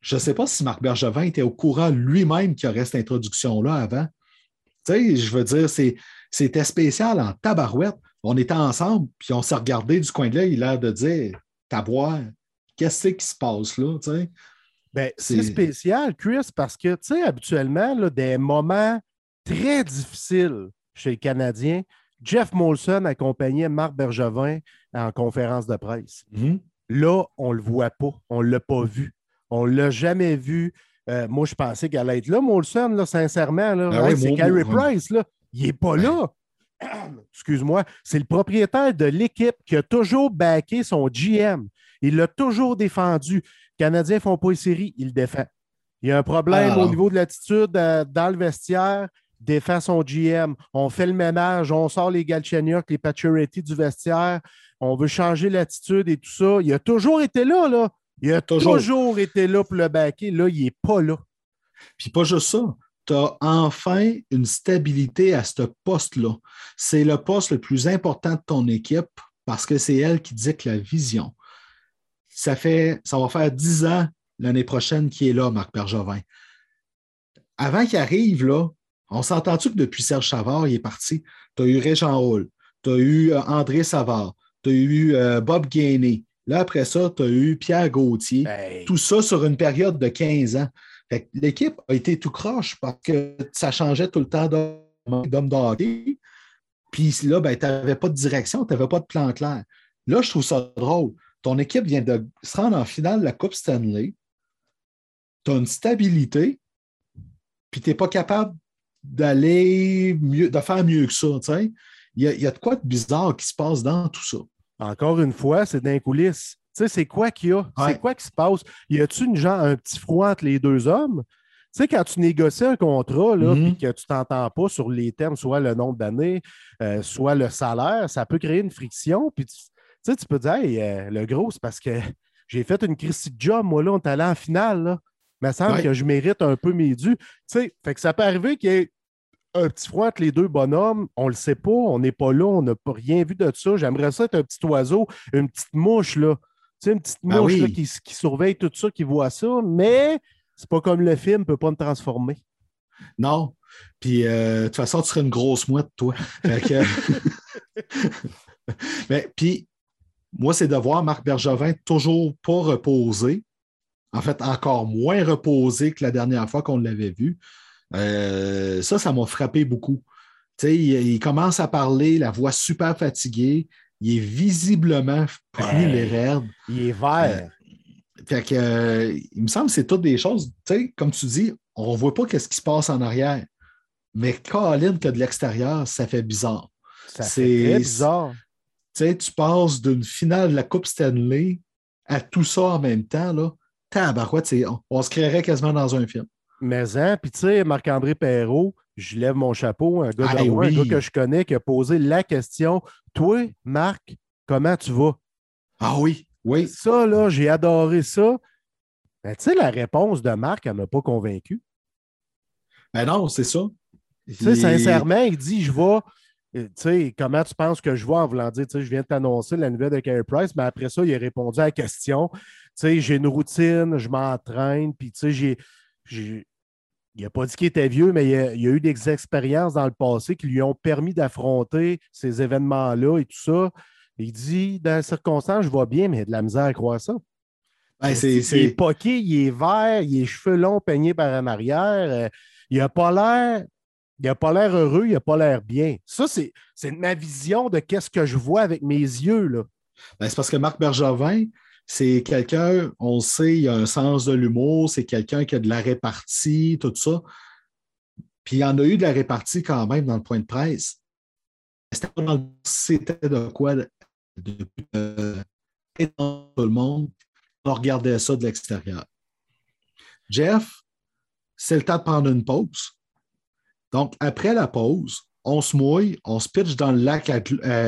je ne sais pas si Marc Bergevin était au courant lui-même qu'il y aurait cette introduction-là avant. Tu sais, je veux dire, c'était spécial en tabarouette. On était ensemble, puis on s'est regardé du coin de l'œil, il a l'air de dire Taboire, qu'est-ce qui se passe là? Tu sais? Ben, c'est spécial, Chris, parce que, tu sais, habituellement, là, des moments très difficiles chez les Canadiens, Jeff Molson accompagnait Marc Bergevin en conférence de presse. Mhm. Là, on ne le voit pas. On ne l'a pas vu. On ne l'a jamais vu. Euh, moi, je pensais qu'elle allait être là, Molson, là, sincèrement. Là. Ben c'est Carey Price. Là. Il n'est pas là. Excuse-moi. C'est le propriétaire de l'équipe qui a toujours backé son GM. Il l'a toujours défendu. Canadiens ne font pas une série, il le défend. Il y a un problème au niveau de l'attitude euh, dans le vestiaire, défend son GM. On fait le ménage, on sort les Galchenyuk, les Pacioretty du vestiaire. On veut changer l'attitude et tout ça. Il a toujours été là, là. Il a toujours, été là pour le backer. Là, il n'est pas là. Puis pas juste ça. Tu as enfin une stabilité à ce poste-là. C'est le poste le plus important de ton équipe parce que c'est elle qui dicte la vision ça fait, ça va faire dix ans l'année prochaine qu'il est là, Marc Bergevin. Avant qu'il arrive, là, on s'entend-tu que depuis Serge Savard, il est parti? Tu as eu Régent Hall, tu as eu euh, André Savard, tu as eu euh, Bob Gainey. Là, après ça, tu as eu Pierre Gauthier. Tout ça sur une période de 15 ans. L'équipe a été tout croche parce que ça changeait tout le temps d'homme d'hockey. Puis là, ben, tu n'avais pas de direction, tu n'avais pas de plan clair. Là, je trouve ça drôle ton équipe vient de se rendre en finale de la Coupe Stanley, tu as une stabilité, puis tu n'es pas capable d'aller mieux, de faire mieux que ça. Il y, a, de quoi de bizarre qui se passe dans tout ça. Encore une fois, c'est d'un coulisses. sais, c'est quoi qu'il y a? Ouais. C'est quoi qui se passe? Y a-tu une genre, un petit froid entre les deux hommes? Tu sais, quand tu négocies un contrat, là, Mhm. puis que tu t'entends pas sur les termes, soit le nombre d'années, euh, soit le salaire, ça peut créer une friction. Puis tu, tu sais, tu peux dire, Hey, euh, le gros, c'est parce que j'ai fait une Christie de job, moi, là, on est allé en finale, là. Il me semble Ouais. que je mérite un peu mes dus. Tu sais, fait que ça peut arriver qu'il y ait un petit froid entre les deux bonhommes. On le sait pas, on n'est pas là, on n'a pas rien vu de ça. J'aimerais ça être un petit oiseau, une petite mouche, là. Tu sais, une petite Ben mouche oui. là, qui, qui surveille tout ça, qui voit ça, mais c'est pas comme le film, peut pas me transformer. Non. Puis, euh, de toute façon, tu serais une grosse mouette, toi. Que- Mais, puis, moi, c'est de voir Marc Bergevin toujours pas reposé. En fait, encore moins reposé que la dernière fois qu'on l'avait vu. Euh, ça, ça m'a frappé beaucoup. Tu sais, il, il commence à parler, la voix super fatiguée. Il est visiblement pris les raides. Il est vert. Fait que, euh, il me semble que c'est toutes des choses, tu sais, comme tu dis, on ne voit pas qu'est-ce qui se passe en arrière. Mais Colin, que de l'extérieur, ça fait bizarre. ça c'est- fait très bizarre. Tu passes d'une finale de la Coupe Stanley à tout ça en même temps, là. Tabarouette, c'est- on, on se créerait quasiment dans un film. Mais hein, puis tu sais, Marc-André Perrault, je lève mon chapeau, un gars, Ah, un gars que je connais, qui a posé la question Toi, Marc, comment tu vas? Ah oui, oui. Ça, là, j'ai adoré ça. Ben, tu sais, la réponse de Marc, elle ne m'a pas convaincu. Ben non, c'est ça. Tu sais, sincèrement, il dit Je vais. euh, Tu sais, comment tu penses que je vais en voulant dire, tu sais, je viens de t'annoncer la nouvelle de Carey Price, mais après ça, il a répondu à la question. Tu sais, j'ai une routine, je m'entraîne, puis tu sais, j'ai. Il n'a pas dit qu'il était vieux, mais il a, il a eu des expériences dans le passé qui lui ont permis d'affronter ces événements-là et tout ça. Il dit, dans les circonstances, je vais bien, mais il a de la misère à croire ça. Ben, c'est- il est poqué, il est vert, il est cheveux longs peignés par en arrière. euh, il n'a pas l'air. Il n'a pas l'air heureux, il n'a pas l'air bien. Ça, c'est, c'est ma vision de qu'est-ce que je vois avec mes yeux. Là. Ben, c'est parce que Marc Bergevin, c'est quelqu'un, on le sait, il a un sens de l'humour, c'est quelqu'un qui a de la répartie, tout ça. Puis il y en a eu de la répartie quand même dans le point de presse. C'était de quoi de, de- euh, étendre tout le monde. On regardait ça de l'extérieur. Jeff, c'est le temps de prendre une pause. Donc, après la pause, on se mouille, on se pitch dans le lac à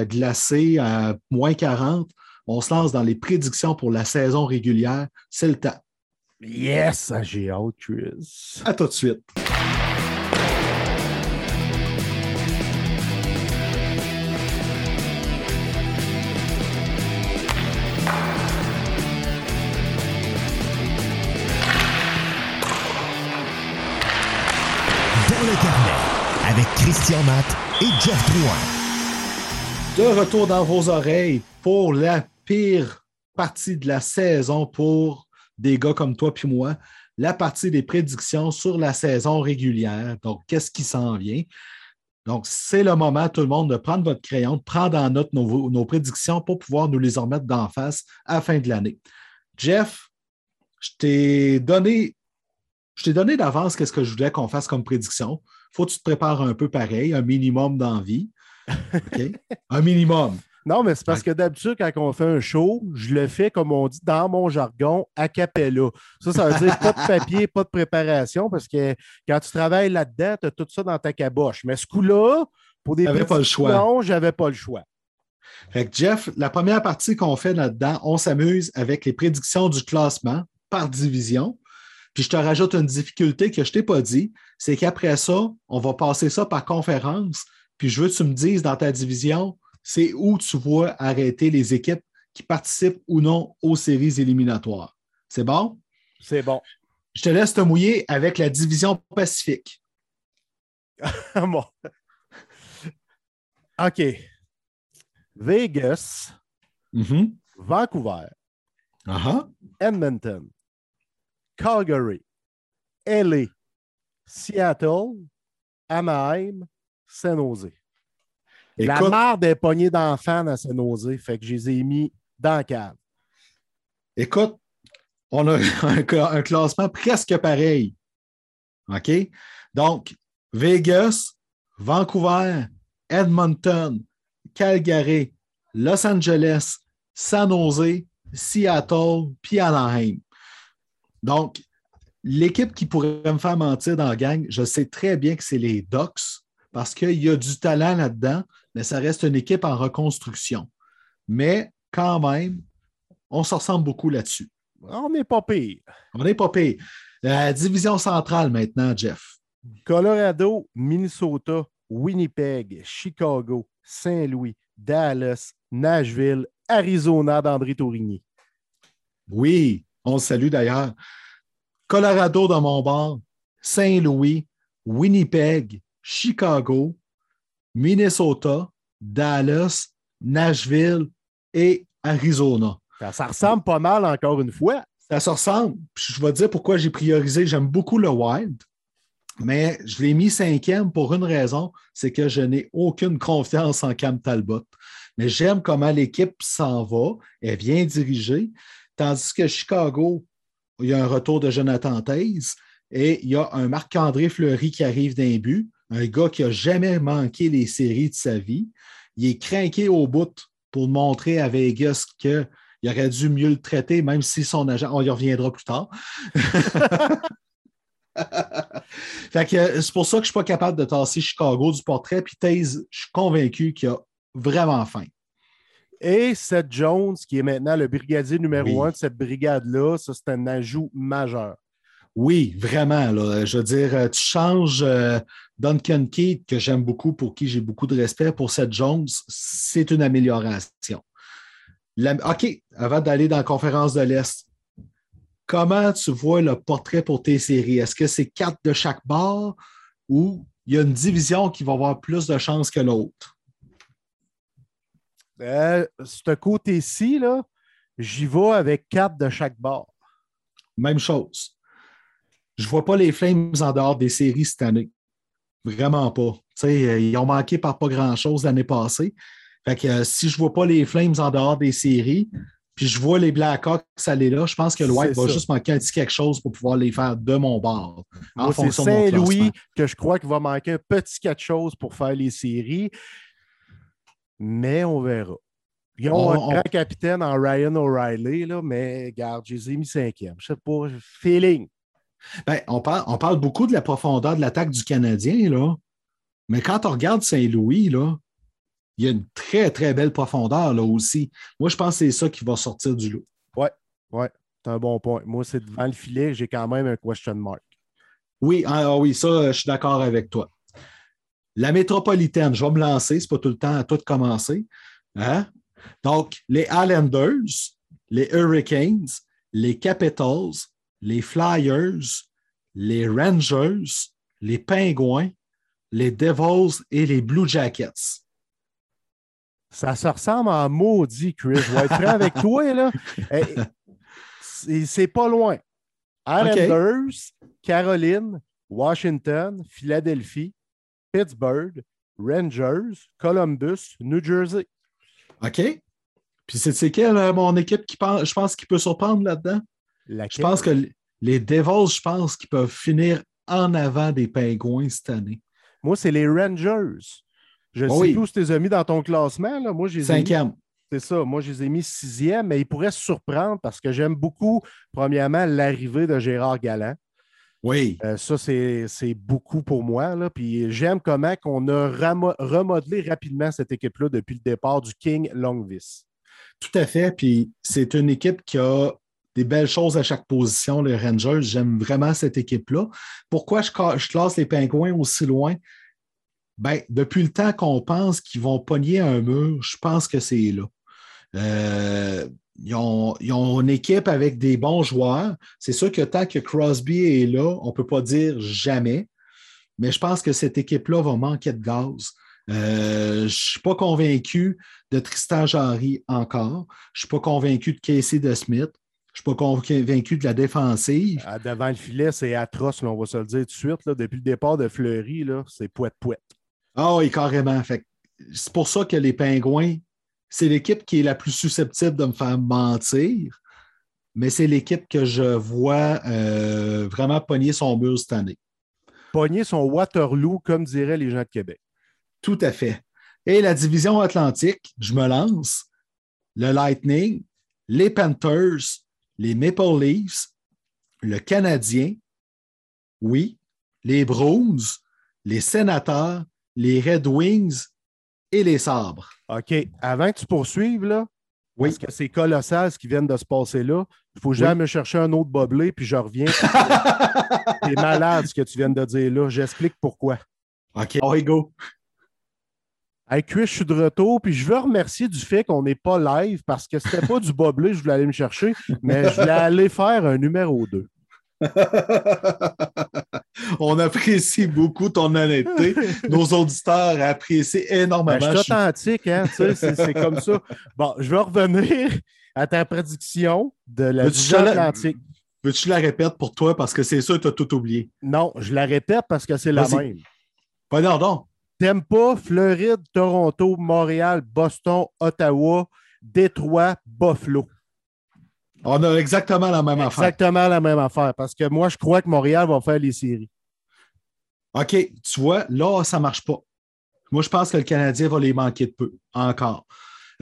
glacé à moins 40, on se lance dans les prédictions pour la saison régulière. C'est le temps. Yes, j'ai hâte, Chris. À tout de suite. Dans le carnet, avec Christian Matt et Jeff Drouin. De retour dans vos oreilles pour la pire partie de la saison pour des gars comme toi puis moi, la partie des prédictions sur la saison régulière. Donc, qu'est-ce qui s'en vient? Donc, c'est le moment, tout le monde, de prendre votre crayon, de prendre en note nos, nos prédictions pour pouvoir nous les remettre d'en face à la fin de l'année. Jeff, je t'ai donné, je t'ai donné d'avance qu'est-ce que je voulais qu'on fasse comme prédiction. faut que tu te prépares un peu pareil, un minimum d'envie. OK? un minimum. Non, mais c'est parce que d'habitude, quand on fait un show, je le fais, comme on dit dans mon jargon, a cappella. Ça, ça veut dire pas de papier, pas de préparation, parce que quand tu travailles là-dedans, tu as tout ça dans ta caboche. Mais ce coup-là, pour des T'avais pas le choix. Non, j'avais pas le choix. Fait que Jeff, la première partie qu'on fait là-dedans, on s'amuse avec les prédictions du classement par division. Puis je te rajoute une difficulté que je ne t'ai pas dit, c'est qu'après ça, on va passer ça par conférence. Puis je veux que tu me dises dans ta division, c'est où tu vois arrêter les équipes qui participent ou non aux séries éliminatoires. C'est bon? C'est bon. Je te laisse te mouiller avec la division Pacifique. Bon. OK. Vegas, Mhm. Vancouver, Ah Edmonton, Calgary, LA, Seattle, Anaheim, San Jose. La marde est pognée d'enfants à San Jose, fait que je les ai mis dans la cave. Écoute, on a un, un classement presque pareil. OK? Donc, Vegas, Vancouver, Edmonton, Calgary, Los Angeles, San Jose, Seattle, puis Anaheim. Donc, l'équipe qui pourrait me faire mentir dans la gang, je sais très bien que c'est les Ducks parce qu'il y a du talent là-dedans, mais ça reste une équipe en reconstruction. Mais quand même, on se ressemble beaucoup là-dessus. On n'est pas pire. On n'est pas pire. La division centrale maintenant, Jeff. Colorado, Minnesota, Winnipeg, Chicago, Saint-Louis, Dallas, Nashville, Arizona d'André Tourigny. Oui, on se salue d'ailleurs. Colorado dans mon bord, Saint-Louis, Winnipeg, Chicago, Minnesota, Dallas, Nashville et Arizona. Ça, ressemble pas mal encore une fois. Ça se ressemble. je vais te dire pourquoi j'ai priorisé. J'aime beaucoup le Wild, mais je l'ai mis cinquième pour une raison, c'est que je n'ai aucune confiance en Cam Talbot. Mais j'aime comment l'équipe s'en va, elle vient diriger, tandis que Chicago, il y a un retour de Jonathan Taze et il y a un Marc-André Fleury qui arrive d'un but, un gars qui n'a jamais manqué les séries de sa vie. Il est craqué au bout pour montrer à Vegas qu'il aurait dû mieux le traiter, même si son agent, on y reviendra plus tard. c'est pour ça que je ne suis pas capable de tasser Chicago du portrait. Puis Taze, je suis convaincu qu'il a vraiment faim. Et Seth Jones, qui est maintenant le brigadier numéro un de cette brigade-là, ça, c'est un ajout majeur. Oui, vraiment. Je veux dire, euh, tu changes euh, Duncan Keith, que j'aime beaucoup, pour qui j'ai beaucoup de respect, pour Seth Jones, c'est une amélioration. OK, avant d'aller dans la conférence de l'Est, comment tu vois le portrait pour tes séries? Est-ce que c'est quatre de chaque bord ou il y a une division qui va avoir plus de chances que l'autre? Euh, ce côté-ci, j'y vais avec quatre de chaque bord. Même chose. Je ne vois pas les Flames en dehors des séries cette année. Vraiment pas. Euh, ils ont manqué par pas grand-chose l'année passée. Fait que euh, si je ne vois pas les Flames en dehors des séries, puis je vois les Blackhawks aller là, je pense que le White va juste manquer un petit quelque chose pour pouvoir les faire de mon bord. c'est Saint-Louis que je crois qu'il va manquer un petit quelque chose pour faire les séries. Mais on verra. Ils ont un grand capitaine en Ryan O'Reilly, là, mais garde, je les ai mis cinquième. Je sais pas, feeling. Ben, on, parle, on parle beaucoup de la profondeur de l'attaque du Canadien, là. Mais quand on regarde Saint-Louis, là, il y a une très, très belle profondeur là aussi. Moi, je pense que c'est ça qui va sortir du lot. Oui, oui, c'est un bon point. Moi, c'est devant le filet, j'ai quand même un question mark. Oui, ah, ah oui, ça, je suis d'accord avec toi. La métropolitaine, je vais me lancer, ce n'est pas tout le temps à tout commencer. Hein? Donc, les Islanders, les Hurricanes, les Capitals, les Flyers, les Rangers, les Pingouins, les Devils et les Blue Jackets. Ça se ressemble en maudit, Chris. Je vais être prêt avec toi, là. C'est pas loin. Islanders, Caroline, Washington, Philadelphie, Pittsburgh, Rangers, Columbus, New Jersey. OK. Puis c'est quelle euh, mon équipe qui pense, je pense qu'il peut surprendre là-dedans? Je pense que les Devils, je pense qu'ils peuvent finir en avant des Pingouins cette année. Moi, c'est les Rangers. Je oh sais tous tes amis dans ton classement. Là. Moi, Cinquième. C'est ça. Moi, je les ai mis sixième, mais ils pourraient se surprendre parce que j'aime beaucoup, premièrement, l'arrivée de Gérard Galland. Oui. Euh, ça, c'est beaucoup pour moi. Là. Puis j'aime comment on a remodelé rapidement cette équipe-là depuis le départ du King Longvis. Tout à fait. Puis c'est une équipe qui a des belles choses à chaque position, les Rangers. J'aime vraiment cette équipe-là. Pourquoi je, classe les Pingouins aussi loin? Ben, depuis le temps qu'on pense qu'ils vont pogner un mur, je pense que c'est là. Euh, ils ont, une équipe avec des bons joueurs. C'est sûr que tant que Crosby est là, on ne peut pas dire jamais, mais je pense que cette équipe-là va manquer de gaz. Euh, je ne suis pas convaincu de Tristan Jarry encore. Je ne suis pas convaincu de Casey de Smith. Je ne suis pas convaincu de la défensive. Ah, devant le filet, c'est atroce, on va se le dire tout de suite. Depuis le départ de Fleury, c'est poète-poète. Ah oui, carrément. c'est pour ça que les Pingouins c'est l'équipe qui est la plus susceptible de me faire mentir, mais c'est l'équipe que je vois euh, vraiment pogner son mur cette année. Pogner son Waterloo, comme diraient les gens de Québec. Tout à fait. Et la division Atlantique, je me lance. Le Lightning, les Panthers, les Maple Leafs, le Canadien, oui, les Bruins, les Sénateurs, les Red Wings et les Sabres. OK. Avant que tu poursuives, là, Oui. parce que c'est colossal ce qui vient de se passer là, il faut jamais me chercher un autre boblé, puis je reviens. C'est malade ce que tu viens de dire là. J'explique pourquoi. OK. Oh, go. Hey, Chris, je suis de retour, puis je veux remercier du fait qu'on n'est pas live parce que c'était pas du boblé, je voulais aller me chercher, mais je voulais aller faire un numéro 2. On apprécie beaucoup ton honnêteté. Nos auditeurs apprécient énormément. Ben, je suis authentique, hein, tu sais, c'est comme ça. Bon, je vais revenir à ta prédiction de la la- Atlantique. Veux-tu que je la répète pour toi? Parce que c'est sûr que tu as tout oublié? Non, je la répète parce que c'est la même. Pas non, non. Tampa, Floride, Toronto, Montréal, Boston, Ottawa, Détroit, Buffalo? On a exactement la même affaire. Exactement la même affaire. Parce que moi, je crois que Montréal va faire les séries. OK, tu vois, là, ça ne marche pas. Moi, je pense que le Canadien va les manquer de peu, encore.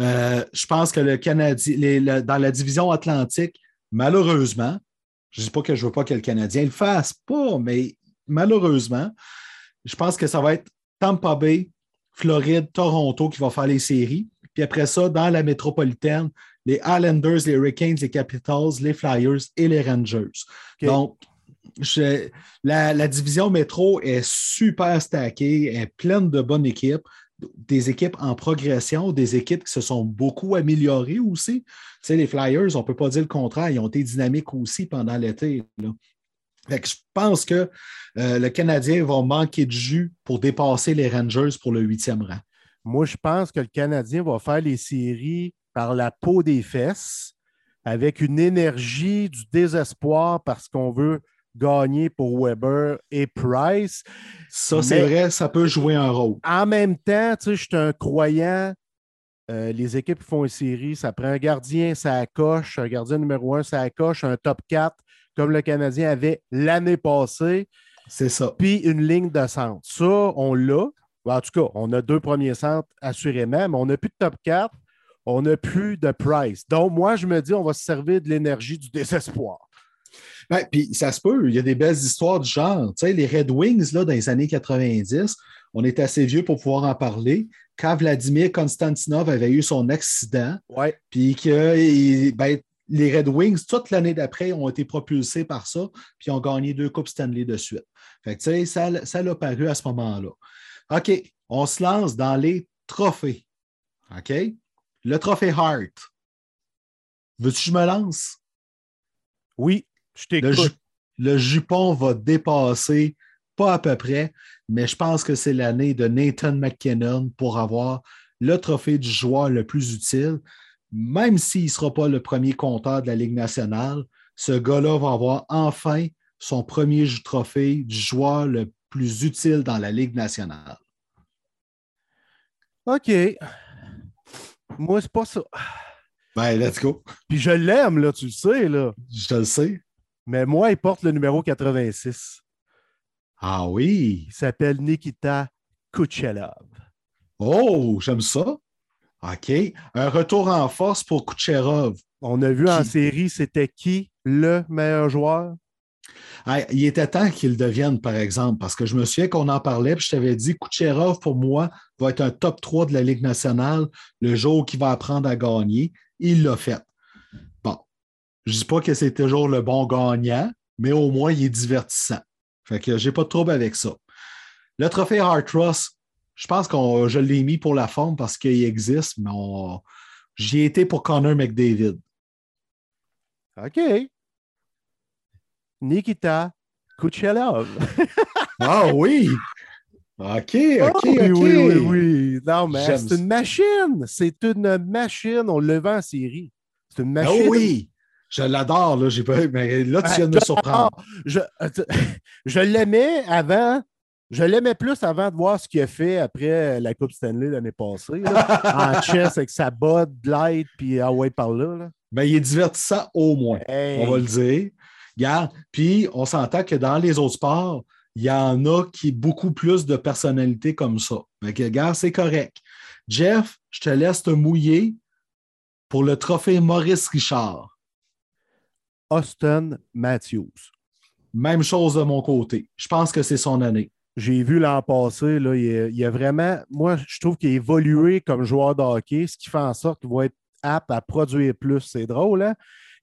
Euh, je pense que le Canadien, les- le- dans la division atlantique, malheureusement, je ne dis pas que je ne veux pas que le Canadien le fasse, pas, mais malheureusement, je pense que ça va être Tampa Bay, Floride, Toronto qui va faire les séries. Puis après ça, dans la métropolitaine, les Islanders, les Hurricanes, les Capitals, les Flyers et les Rangers. Donc, je- la, la division métro est super stackée, est pleine de bonnes équipes, des équipes en progression, des équipes qui se sont beaucoup améliorées aussi. Tu sais, les Flyers, on ne peut pas dire le contraire, ils ont été dynamiques aussi pendant l'été. Là. Fait que je pense que euh, le Canadien va manquer de jus pour dépasser les Rangers pour le huitième rang. Moi, je pense que le Canadien va faire les séries par la peau des fesses, avec une énergie du désespoir parce qu'on veut gagner pour Weber et Price. Ça, c'est vrai, ça peut jouer un rôle. En même temps, tu sais, je suis un croyant. euh, les équipes qui font une série, ça prend un gardien, ça coche, un gardien numéro un, ça coche, un top 4, comme le Canadien avait l'année passée, C'est ça. puis une ligne de centre. Ça, on l'a. En tout cas, on a deux premiers centres, assurément, mais on n'a plus de top 4, on n'a plus de price. Donc, moi, je me dis, on va se servir de l'énergie du désespoir. Ouais, puis ça se peut, il y a des belles histoires du genre. Tu sais, les Red Wings, là, dans les années 90, on est assez vieux pour pouvoir en parler. Quand Vladimir Konstantinov avait eu son accident, puis que ben, les Red Wings, toute l'année d'après, ont été propulsés par ça, puis ont gagné deux Coupes Stanley de suite. Fait que, ça, ça l'a paru à ce moment-là. OK, on se lance dans les trophées. OK? Le trophée Hart. Veux-tu que je me lance? Oui, je Le, t'écoute. ju- le jupon va dépasser, pas à peu près, mais je pense que c'est l'année de Nathan McKinnon pour avoir le trophée du joueur le plus utile. Même s'il ne sera pas le premier compteur de la Ligue nationale, ce gars-là va avoir enfin son premier trophée du joueur le plus utile dans la Ligue nationale. OK. Moi, c'est pas ça. Ben, let's go. Puis je l'aime, là, tu le sais, là. Je te le sais. Mais moi, il porte le numéro 86. Ah oui. Il s'appelle Nikita Kucherov. Oh, j'aime ça. OK. Un retour en force pour Kucherov. On a vu en série, c'était qui le meilleur joueur? Hey, il était temps qu'il devienne, par exemple, parce que je me souviens qu'on en parlait, puis je t'avais dit, Kucherov, pour moi, va être un top 3 de la Ligue nationale le jour qu'il va apprendre à gagner. Il l'a fait. Bon, je ne dis pas que c'est toujours le bon gagnant, mais au moins, il est divertissant. Fait que j'ai pas de trouble avec ça. Le trophée Hart Ross, je pense que je l'ai mis pour la forme parce qu'il existe, mais on- j'y ai été pour Connor McDavid. OK. Nikita Kucherov. Ah oui! OK, OK, Oh, oui, OK. oui, oui, oui. Non, mais J'aime c'est une machine. C'est une machine. On le vend en série. C'est une Ah machine. oui! Je l'adore, là. J'ai pas... Mais là, tu Ah, viens de me surprendre. Je, je l'aimais avant. Je l'aimais plus avant de voir ce qu'il a fait après la Coupe Stanley l'année passée. là, en chess avec sa Bud Light puis ah ouais par là. là. Mais il est divertissant au moins. Hey. On va le dire. Regarde, puis on s'entend que dans les autres sports, il y en a qui ont beaucoup plus de personnalité comme ça. Regarde, c'est correct. Jeff, je te laisse te mouiller pour le trophée Maurice Richard. Austin Matthews. Même chose de mon côté. Je pense que c'est son année. J'ai vu l'an passé, là, il, a, vraiment, moi, je trouve qu'il a évolué comme joueur de hockey, ce qui fait en sorte qu'il va être apte à produire plus. C'est drôle, hein?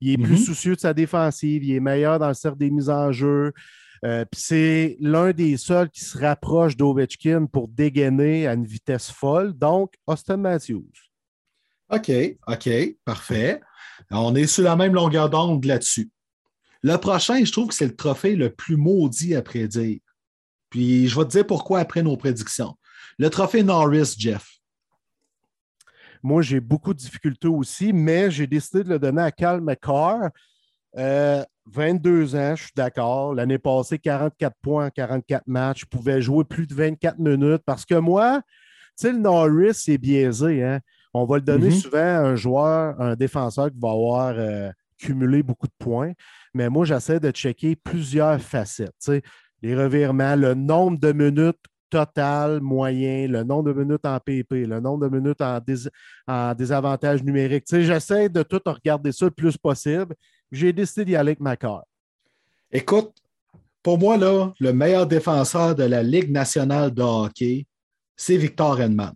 Il est plus Mhm. soucieux de sa défensive, il est meilleur dans le cercle des mises en jeu. Euh, puis c'est l'un des seuls qui se rapproche d'Ovechkin pour dégainer à une vitesse folle. Donc, Austin Matthews. OK, OK, parfait. On est sur la même longueur d'onde là-dessus. Le prochain, je trouve que c'est le trophée le plus maudit à prédire. Puis je vais te dire pourquoi après nos prédictions. Le trophée Norris, Jeff. Moi, j'ai beaucoup de difficultés aussi, mais j'ai décidé de le donner à Cal McCarr. Euh, 22 ans, je suis d'accord. L'année passée, 44 points en 44 matchs. Je pouvais jouer plus de 24 minutes parce que moi, tu sais, le Norris, c'est biaisé. Hein? On va le donner Mhm. souvent à un joueur, un défenseur qui va avoir euh, cumulé beaucoup de points. Mais moi, j'essaie de checker plusieurs facettes. tu sais. Les revirements, le nombre de minutes total, moyen, le nombre de minutes en PP, le nombre de minutes en, dés- en désavantage numérique. J'essaie de tout regarder ça le plus possible. J'ai décidé d'y aller avec ma carte. Écoute, pour moi, là, le meilleur défenseur de la Ligue nationale de hockey, c'est Victor Hedman.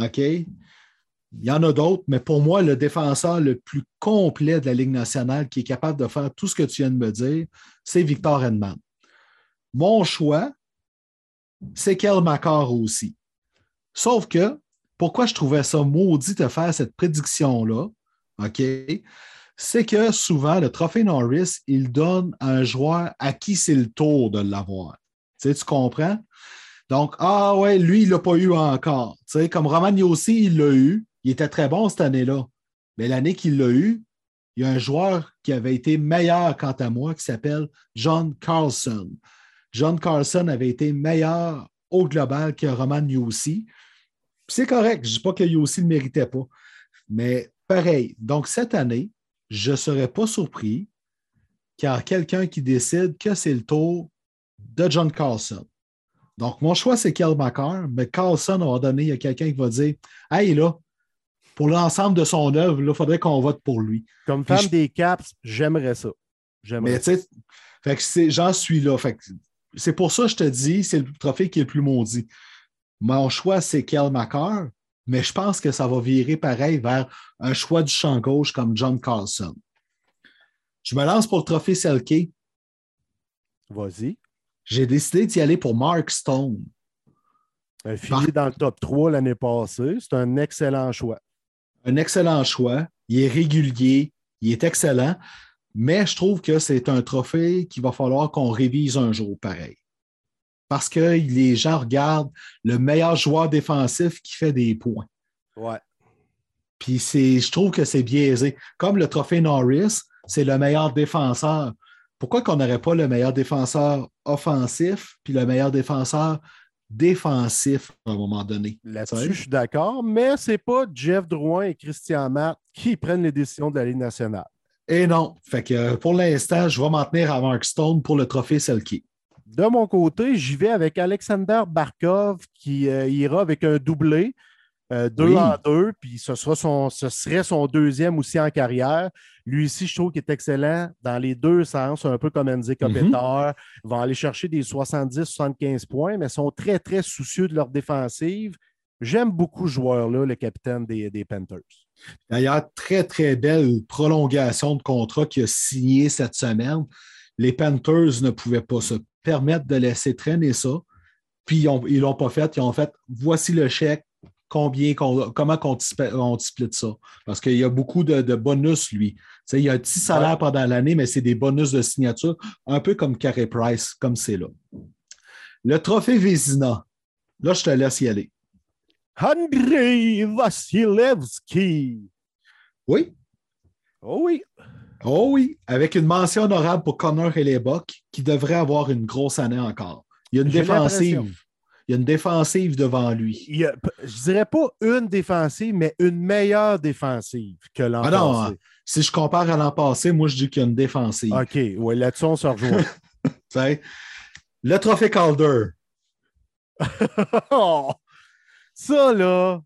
OK? Il y en a d'autres, mais pour moi, le défenseur le plus complet de la Ligue nationale qui est capable de faire tout ce que tu viens de me dire, c'est Victor Hedman. Mon choix, c'est Kel McCarr aussi. Sauf que, pourquoi je trouvais ça maudit de faire cette prédiction-là, OK? C'est que souvent, le trophée Norris, il donne un joueur à qui c'est le tour de l'avoir. Tu sais, tu comprends? Donc, ah ouais, lui, il ne l'a pas eu encore. Comme Roman Yossi, il l'a eu. Il était très bon cette année-là. Mais l'année qu'il l'a eu, il y a un joueur qui avait été meilleur, quant à moi, qui s'appelle John Carlson. John Carlson avait été meilleur au global que Roman Yossi. C'est correct, je ne dis pas que Yossi ne le méritait pas. Mais pareil. Donc, cette année, je ne serais pas surpris qu'il y ait quelqu'un qui décide que c'est le tour de John Carlson. Donc, mon choix, c'est McCarr, mais Carlson, on va donner, il y a quelqu'un qui va dire Hey, là, pour l'ensemble de son œuvre, il faudrait qu'on vote pour lui. Comme je- des Caps, j'aimerais ça. J'aimerais Mais tu sais, j'en suis là. Fait que c'est pour ça que je te dis, c'est le trophée qui est le plus maudit. Mon choix, c'est Kel mais je pense que ça va virer pareil vers un choix du champ gauche comme John Carlson. Je me lance pour le trophée Selke. Vas-y. J'ai décidé d'y aller pour Mark Stone. Un fini dans le top 3 l'année passée. C'est un excellent choix. Un excellent choix. Il est régulier. Il est excellent. Mais je trouve que c'est un trophée qu'il va falloir qu'on révise un jour pareil. Parce que les gens regardent le meilleur joueur défensif qui fait des points. Ouais. Puis je trouve que c'est biaisé. Comme le trophée Norris, c'est le meilleur défenseur. Pourquoi qu'on n'aurait pas le meilleur défenseur offensif puis le meilleur défenseur défensif à un moment donné? Là-dessus, je suis d'accord, mais ce n'est pas Jeff Drouin et Christian Matt qui prennent les décisions de la Ligue nationale. Et non. Fait que pour l'instant, je vais m'en tenir à Mark Stone pour le trophée Selkie. De mon côté, j'y vais avec Alexander Barkov qui euh, ira avec un doublé, euh, deux Oui. en deux, puis ce, sera son, ce serait son deuxième aussi en carrière. Lui ici, je trouve qu'il est excellent dans les deux sens, un peu comme Andy Kopitar. Ils vont aller chercher des 70-75 points, mais sont très, très soucieux de leur défensive. J'aime beaucoup ce joueur-là, le capitaine des, des Panthers. D'ailleurs, très, très belle prolongation de contrat qu'il a signé cette semaine. Les Panthers ne pouvaient pas se permettre de laisser traîner ça. Puis ils ne l'ont pas fait. Ils ont fait voici le chèque, combien comment on, on split ça? Parce qu'il y a beaucoup de, de bonus, lui. Il y a un petit salaire pendant l'année, mais c'est des bonus de signature, un peu comme Carey Price, comme c'est là. Le trophée Vézina. Là, je te laisse y aller. Andrei Vasilevski. Oui, Oh oui. Oh oui, avec une mention honorable pour Connor Hellebuck, qui devrait avoir une grosse année encore. Il y a une défensive. Il y a une défensive devant lui. Il a- je dirais pas une défensive, mais une meilleure défensive que l'an Ah non, passé. Si je compare à l'an passé, moi, je dis qu'il y a une défensive. OK, oui, là-dessus, on se rejoint. Le trophée Calder. Oh! Ça, là,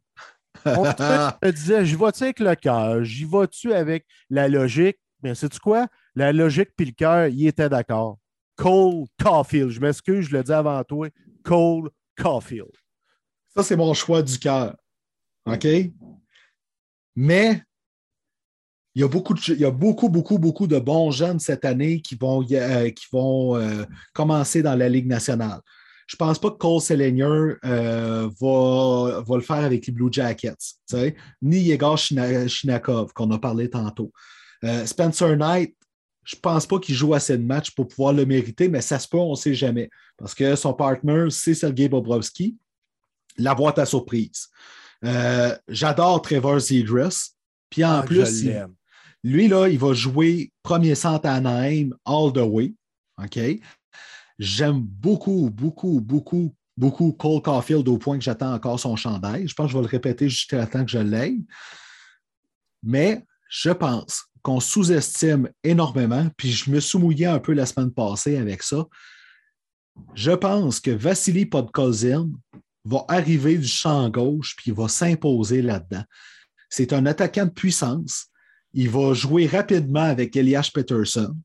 On te disait, j'y vas-tu avec le cœur, j'y vas-tu avec la logique? Mais sais-tu quoi? La logique puis le cœur, il était d'accord. Cole Caulfield. Je m'excuse, je le dis avant toi. Cole Caulfield. Ça, c'est mon choix du cœur. OK? Mais il y a beaucoup, de, il y a beaucoup, beaucoup, beaucoup de bons jeunes cette année qui vont, euh, qui vont euh, commencer dans la Ligue nationale. Je ne pense pas que Cole Selinger euh, va, va, le faire avec les Blue Jackets, ni Yegor Shinakov, qu'on a parlé tantôt. Spencer Knight, je ne pense pas qu'il joue assez de matchs pour pouvoir le mériter, mais ça se peut, on ne sait jamais. Parce que son partner, c'est Sergei Bobrovski, la boîte à surprise. J'adore Trevor Zedris. Puis en ah, plus, lui, là, il va jouer premier centre à Anaheim all the way. OK? J'aime beaucoup, beaucoup, beaucoup, beaucoup Cole Caulfield au point que j'attends encore son chandail. Je pense que je vais le répéter jusqu'à temps que je l'aie. Mais je pense qu'on sous-estime énormément, puis je me suis mouillé un peu la semaine passée avec ça. Je pense que Vassili Podkozin va arriver du champ gauche, puis il va s'imposer là-dedans. C'est un attaquant de puissance. Il va jouer rapidement avec Elias Peterson.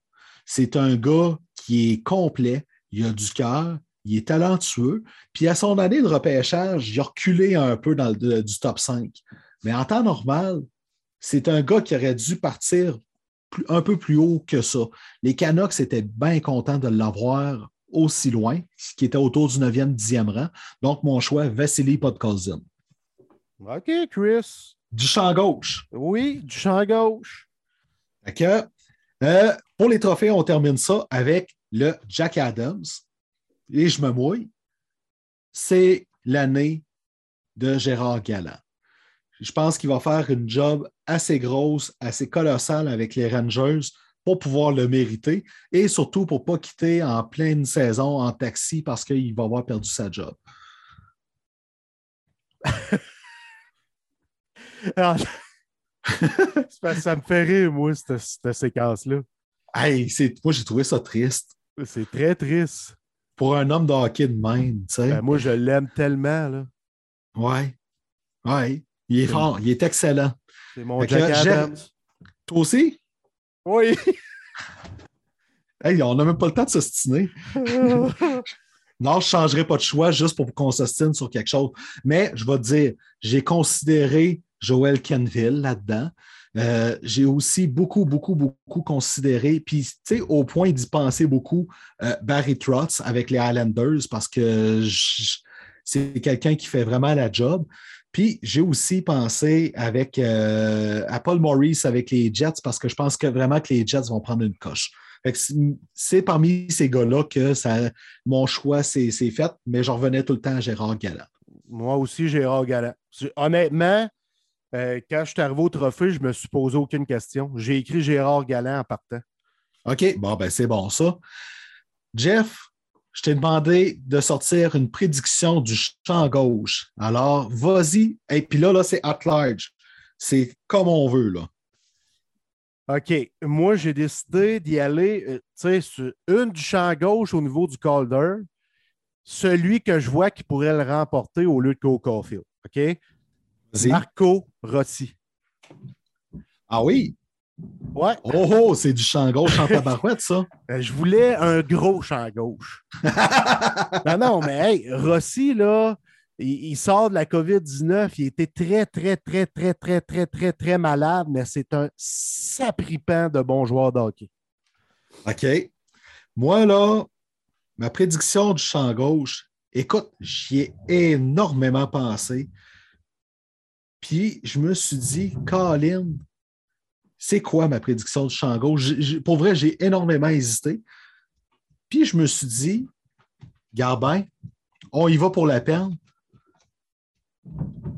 C'est un gars qui est complet, il a du cœur, il est talentueux. Puis à son année de repêchage, il a reculé un peu dans le, du top 5. Mais en temps normal, c'est un gars qui aurait dû partir un peu plus haut que ça. Les Canucks étaient bien contents de l'avoir aussi loin, ce qui était autour du 9e, 10e rang. Donc, mon choix, Vassili Podkozin. OK, Chris. Du champ gauche. Oui, du champ gauche. Euh, pour les trophées, on termine ça avec le Jack Adams. Et je me mouille. C'est l'année de Gérard Galland. Je pense qu'il va faire une job assez grosse, assez colossale avec les Rangers pour pouvoir le mériter et surtout pour ne pas quitter en pleine saison en taxi parce qu'il va avoir perdu sa job. ça me fait rire, moi, cette, séquence-là. Hey, moi, j'ai trouvé ça triste. C'est très triste. Pour un homme de hockey de même, tu sais. Ben, moi, je l'aime tellement, là. Ouais. Ouais. Il est fort, il est excellent. C'est mon Jack Adams. Toi aussi? Oui. hey, on n'a même pas le temps de s'ostiner. non, je ne changerai pas de choix juste pour qu'on s'ostine sur quelque chose. Mais je vais te dire, j'ai considéré Joel Kenville là-dedans. Euh, j'ai aussi beaucoup, beaucoup, beaucoup considéré, puis tu sais, au point d'y penser beaucoup, euh, Barry Trotz avec les Highlanders parce que c'est quelqu'un qui fait vraiment la job. Puis j'ai aussi pensé avec, euh, à Paul Maurice avec les Jets parce que je pense que vraiment que les Jets vont prendre une coche. C'est parmi ces gars-là que ça, mon choix s'est fait, mais j'en revenais tout le temps à Gérard Galland. Moi aussi, Gérard Galland. Honnêtement, euh, quand je suis arrivé au trophée, je ne me suis posé aucune question. J'ai écrit Gérard Galland en partant. OK, bon, ben c'est bon ça. Jeff, je t'ai demandé de sortir une prédiction du champ gauche. Alors, vas-y. Et puis là, là, c'est at large. C'est comme on veut, là. OK. Moi, j'ai décidé d'y aller, euh, tu sais, une du champ gauche au niveau du Calder, celui que je vois qui pourrait le remporter au lieu de Cole Caulfield. OK? Marco Rossi. Ah oui? Ouais. Oh, oh c'est du champ gauche en tabarouette, ça. Ben, je voulais un gros champ gauche. non, non, mais hey, Rossi, là, il, sort de la COVID-19. Il était très, très, très, très, très, très, très, très malade, mais c'est un sapripant de bon joueur d'hockey. OK. Moi, là, ma prédiction du champ gauche, écoute, j'y ai énormément pensé. Puis je me suis dit, Colin, c'est quoi ma prédiction du champ gauche? pour vrai, j'ai énormément hésité. Puis je me suis dit, Garbin, on y va pour la peine.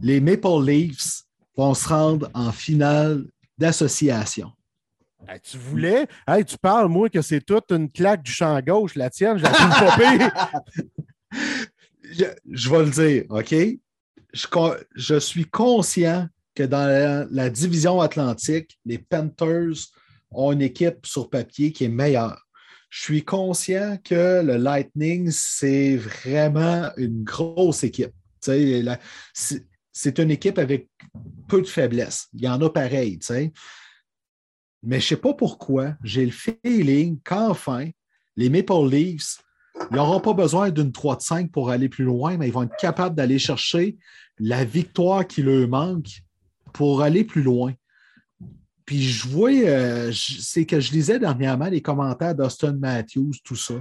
Les Maple Leafs vont se rendre en finale d'association. tu voulais? tu parles, moi, que c'est toute une claque du champ gauche. La tienne, je la trouve pas je, je vais le dire, OK? Je, suis conscient que dans la, division atlantique, les Panthers ont une équipe sur papier qui est meilleure. Je suis conscient que le Lightning, c'est vraiment une grosse équipe. C'est une équipe avec peu de faiblesses. Il y en a pareil. Mais je ne sais pas pourquoi, j'ai le feeling qu'enfin, les Maple Leafs, ils n'auront pas besoin d'une 3 de 5 pour aller plus loin, mais ils vont être capables d'aller chercher la victoire qui leur manque pour aller plus loin. Puis je vois, euh, c'est que je lisais dernièrement les commentaires d'Austin Matthews, tout ça.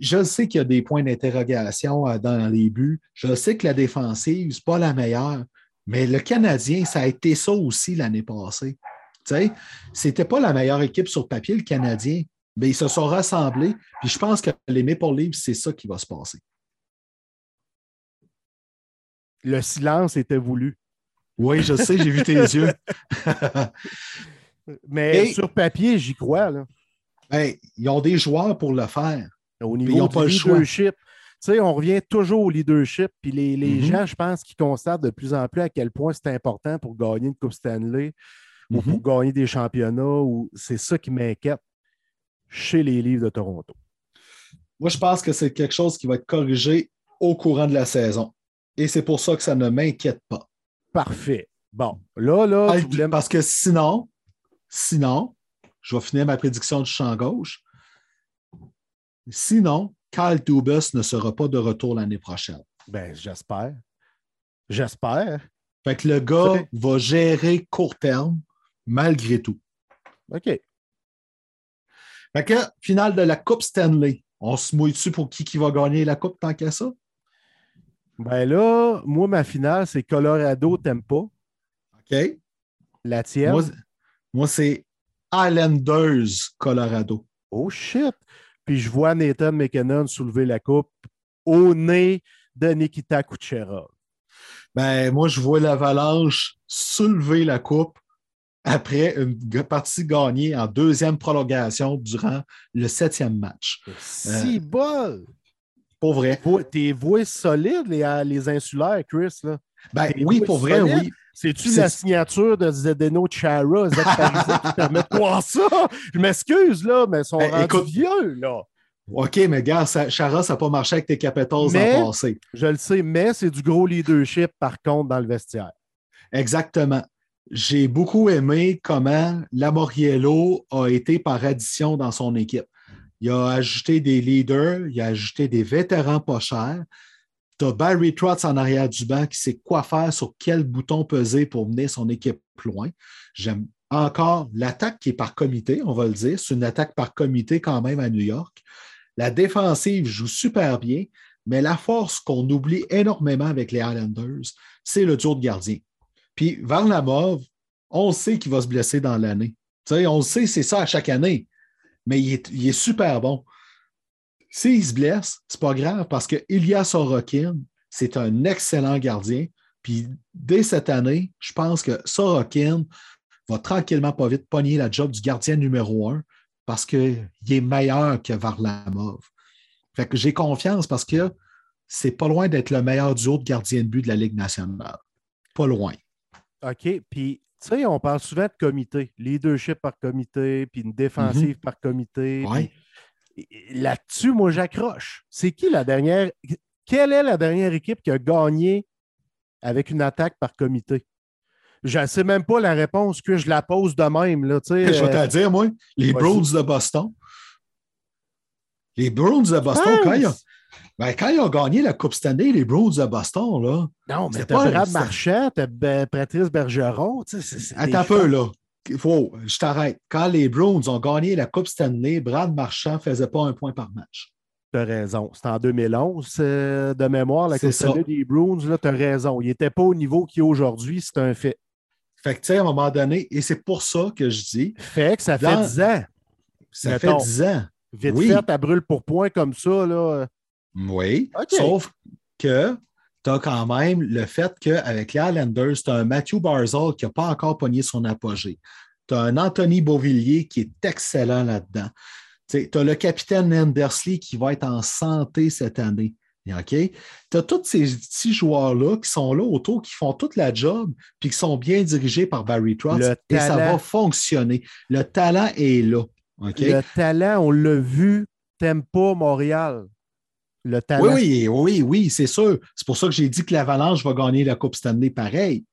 Je sais qu'il y a des points d'interrogation euh, dans les buts. Je sais que la défensive, n'est pas la meilleure. Mais le Canadien, ça a été ça aussi l'année passée. Tu sais, c'était pas la meilleure équipe sur papier, le Canadien, mais ils se sont rassemblés. Puis je pense que les Maple Leafs, c'est ça qui va se passer. Le silence était voulu. Oui, je sais, j'ai vu tes yeux. mais sur papier, j'y crois. Là. Ben, ils ont des joueurs pour le faire. Au niveau du leadership, tu sais, on revient toujours au leadership. Puis les, les mm-hmm. gens, je pense, qui constatent de plus en plus à quel point c'est important pour gagner une Coupe Stanley ou pour mm-hmm. gagner des championnats. Ou c'est ça qui m'inquiète chez les livres de Toronto. Moi, je pense que c'est quelque chose qui va être corrigé au courant de la saison. Et c'est pour ça que ça ne m'inquiète pas. Parfait. Bon, là, là, Parce que sinon, sinon, je vais finir ma prédiction du champ gauche. Sinon, Kyle Dubas ne sera pas de retour l'année prochaine. Ben, j'espère. J'espère. Fait que le gars va gérer court terme malgré tout. OK. Fait que, finale de la Coupe Stanley. On se mouille dessus pour qui, qui va gagner la Coupe tant qu'à ça? Ben là, moi, ma finale, c'est Colorado pas. OK. La tienne? Moi, c'est Islanders Colorado. Oh shit! Puis je vois Nathan McKinnon soulever la coupe au nez de Nikita Kucherov. Ben, moi, je vois l'Avalanche soulever la coupe après une partie gagnée en deuxième prolongation durant le septième match. Si bol! Pour vrai. T'es voué solide, les, euh, les insulaires, Chris. Là. Ben, oui, pour vrai, oui. C'est-tu la signature de Zdeno Chara, Z qui permet de ça? Je m'excuse, là, mais ils sont ben, rendus vieux, là. OK, mais gars, Chara, ça n'a pas marché avec tes Capitals en passé. Je le sais, mais c'est du gros leadership, par contre, dans le vestiaire. Exactement. J'ai beaucoup aimé comment Lamoriello a été par addition dans son équipe. Il a ajouté des leaders, il a ajouté des vétérans pas chers. Tu as Barry Trotz en arrière du banc qui sait quoi faire, sur quel bouton peser pour mener son équipe loin. J'aime encore l'attaque qui est par comité, on va le dire. C'est une attaque par comité quand même à New York. La défensive joue super bien, mais la force qu'on oublie énormément avec les Islanders, c'est le duo de gardien. Puis Varlamov, on sait qu'il va se blesser dans l'année. On sait, c'est ça à chaque année mais il est, super bon. S'il se blesse, c'est pas grave parce que Ilya Sorokin, c'est un excellent gardien. Puis dès cette année, je pense que Sorokin va tranquillement pas vite pogner la job du gardien numéro un parce qu'il est meilleur que Varlamov. Fait que j'ai confiance parce que c'est pas loin d'être le meilleur duo de gardien de but de la Ligue nationale. Pas loin. OK. Puis tu sais, on parle souvent de comité, leadership par comité, puis une défensive mhm. par comité. Là-dessus, moi, j'accroche. C'est qui la dernière. Quelle est la dernière équipe qui a gagné avec une attaque par comité? Je ne sais même pas la réponse que je la pose de même. Là, je vais te euh, dire, moi, les Bruins de Boston. Les Bruins de Boston, quand ils, ont, ben, quand ils ont gagné la Coupe Stanley, les Bruins de Boston, là. Non, mais t'as Brad Marchand, t'as Patrice Bergeron. Attends un peu, là. faut, je t'arrête. Quand les Bruins ont gagné la Coupe Stanley, Brad Marchand ne faisait pas un point par match. Tu as raison. C'était en 2011, de mémoire, la Coupe Stanley des Bruins. Tu as raison. Il n'était pas au niveau qu'il est aujourd'hui, c'est un fait. Fait que, tu sais, à un moment donné, et c'est pour ça que je dis. Fait que ça fait 10 ans. Ça fait 10 ans. Vite oui. fait, à brûle pour point comme ça, là. Oui. Sauf que tu as quand même le fait qu'avec les Islanders, tu as un Matthew Barzal qui n'a pas encore pogné son apogée. Tu as un Anthony Beauvillier qui est excellent là-dedans. Tu as le capitaine Andersley qui va être en santé cette année. OK? Tu as tous ces petits joueurs-là qui sont là autour, qui font toute la job, puis qui sont bien dirigés par Barry Trotz. Et ça va fonctionner. Le talent est là. Le talent, on l'a vu, t'aimes pas Montréal. Le talent. Oui, oui, oui, oui, c'est sûr. C'est pour ça que j'ai dit que l'Avalanche va gagner la Coupe Stanley pareil.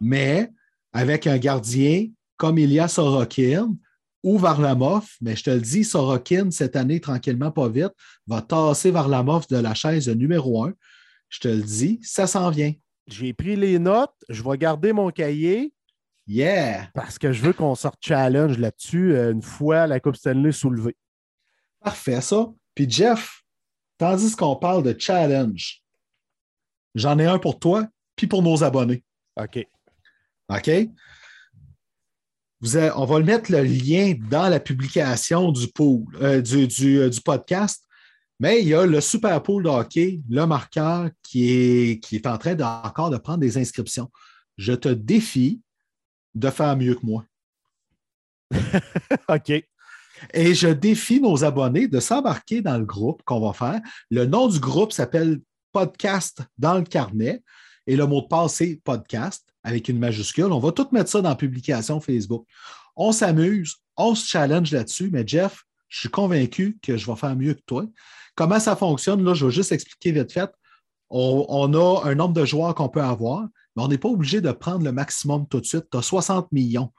Mais avec un gardien comme Ilya Sorokin ou Varlamov, mais je te le dis, Sorokin, cette année, tranquillement, pas vite, va tasser Varlamov de la chaise de numéro un. Je te le dis, ça s'en vient. J'ai pris les notes, je vais garder mon cahier. Yeah! Parce que je veux qu'on sorte challenge là-dessus euh, une fois la Coupe Stanley soulevée. Parfait, ça. Puis Jeff, tandis qu'on parle de challenge, j'en ai un pour toi, puis pour nos abonnés. OK. OK? Vous on va mettre le lien dans la publication du, pool, euh, du, du, du, podcast. Mais il y a le Super Pool de hockey, le marqueur, qui est, qui est en train de, encore de prendre des inscriptions. Je te défie de faire mieux que moi. OK. Et je défie nos abonnés de s'embarquer dans le groupe qu'on va faire. Le nom du groupe s'appelle Podcast dans le carnet et le mot de passe, c'est podcast avec une majuscule. On va tout mettre ça dans publication Facebook. On s'amuse, on se challenge là-dessus, mais Jeff, je suis convaincu que je vais faire mieux que toi. Comment ça fonctionne? Là, je vais juste expliquer vite fait. On, on a un nombre de joueurs qu'on peut avoir, mais on n'est pas obligé de prendre le maximum tout de suite. Tu as 60 millions.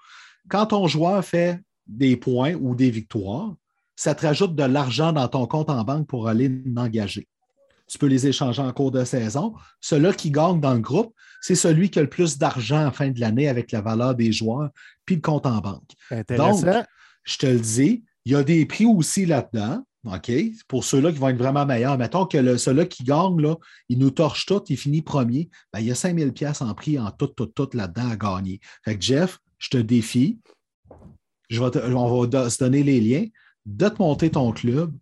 Quand ton joueur fait des points ou des victoires, ça te rajoute de l'argent dans ton compte en banque pour aller l'engager. Tu peux les échanger en cours de saison. Celui qui gagne dans le groupe, c'est celui qui a le plus d'argent la fin de l'année avec la valeur des joueurs puis le compte en banque. Intéressant. Donc, je te le dis, il y a des prix aussi là-dedans. OK? Pour ceux-là qui vont être vraiment meilleurs. Mettons que celui qui gagne, là, il nous torche tout, il finit premier. Ben, il y a 5000 pièces en prix en tout, tout, tout là-dedans à gagner. Fait que Jeff, je te défie. Je vais te, on va se donner les liens de te monter ton club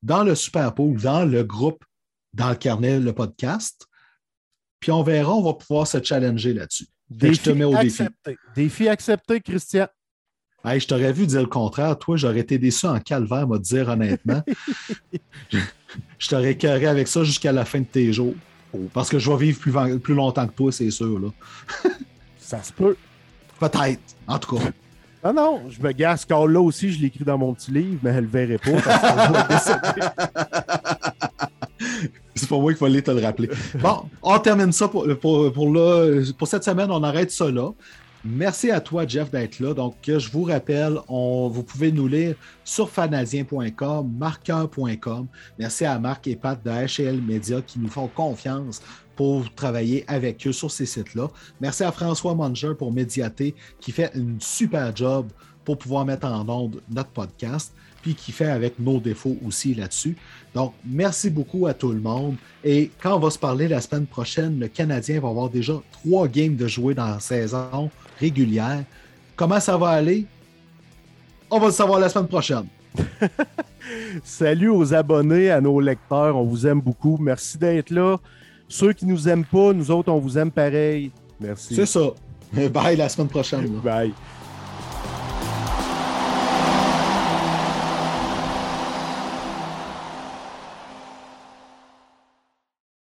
dans le Super Pool, dans le groupe, dans le carnet, le podcast. Puis on verra, on va pouvoir se challenger là-dessus. Défi je te mets au accepté. défi. Défi accepté, Christian. Hey, je t'aurais vu dire le contraire. Toi, j'aurais été déçu en calvaire, moi, dire honnêtement. je t'aurais carré avec ça jusqu'à la fin de tes jours. Parce que je vais vivre plus, plus longtemps que toi, c'est sûr. Là. ça se peut. Peut-être, en tout cas. Ah non, je me gasse. Car là aussi, je l'écris dans mon petit livre, mais elle le verrait pas. C'est pas moi qu'il fallait te le rappeler. Bon, on termine ça pour, pour, pour, pour cette semaine. On arrête ça là. Merci à toi, Jeff, d'être là. Donc, je vous rappelle, vous pouvez nous lire sur fanasien.com, marqueur.com. Merci à Marc et Pat de HL Media qui nous font confiance pour travailler avec eux sur ces sites-là. Merci à François Manger pour Médiaté qui fait une super job pour pouvoir mettre en onde notre podcast, puis qui fait avec nos défauts aussi là-dessus. Donc, merci beaucoup à tout le monde. Et quand on va se parler la semaine prochaine, le Canadien va avoir déjà trois games de jouer dans la saison régulière. Comment ça va aller? On va le savoir la semaine prochaine. Salut aux abonnés, à nos lecteurs. On vous aime beaucoup. Merci d'être là. Ceux qui nous aiment pas, nous autres, on vous aime pareil. Merci. C'est ça. Bye la semaine prochaine. Bye.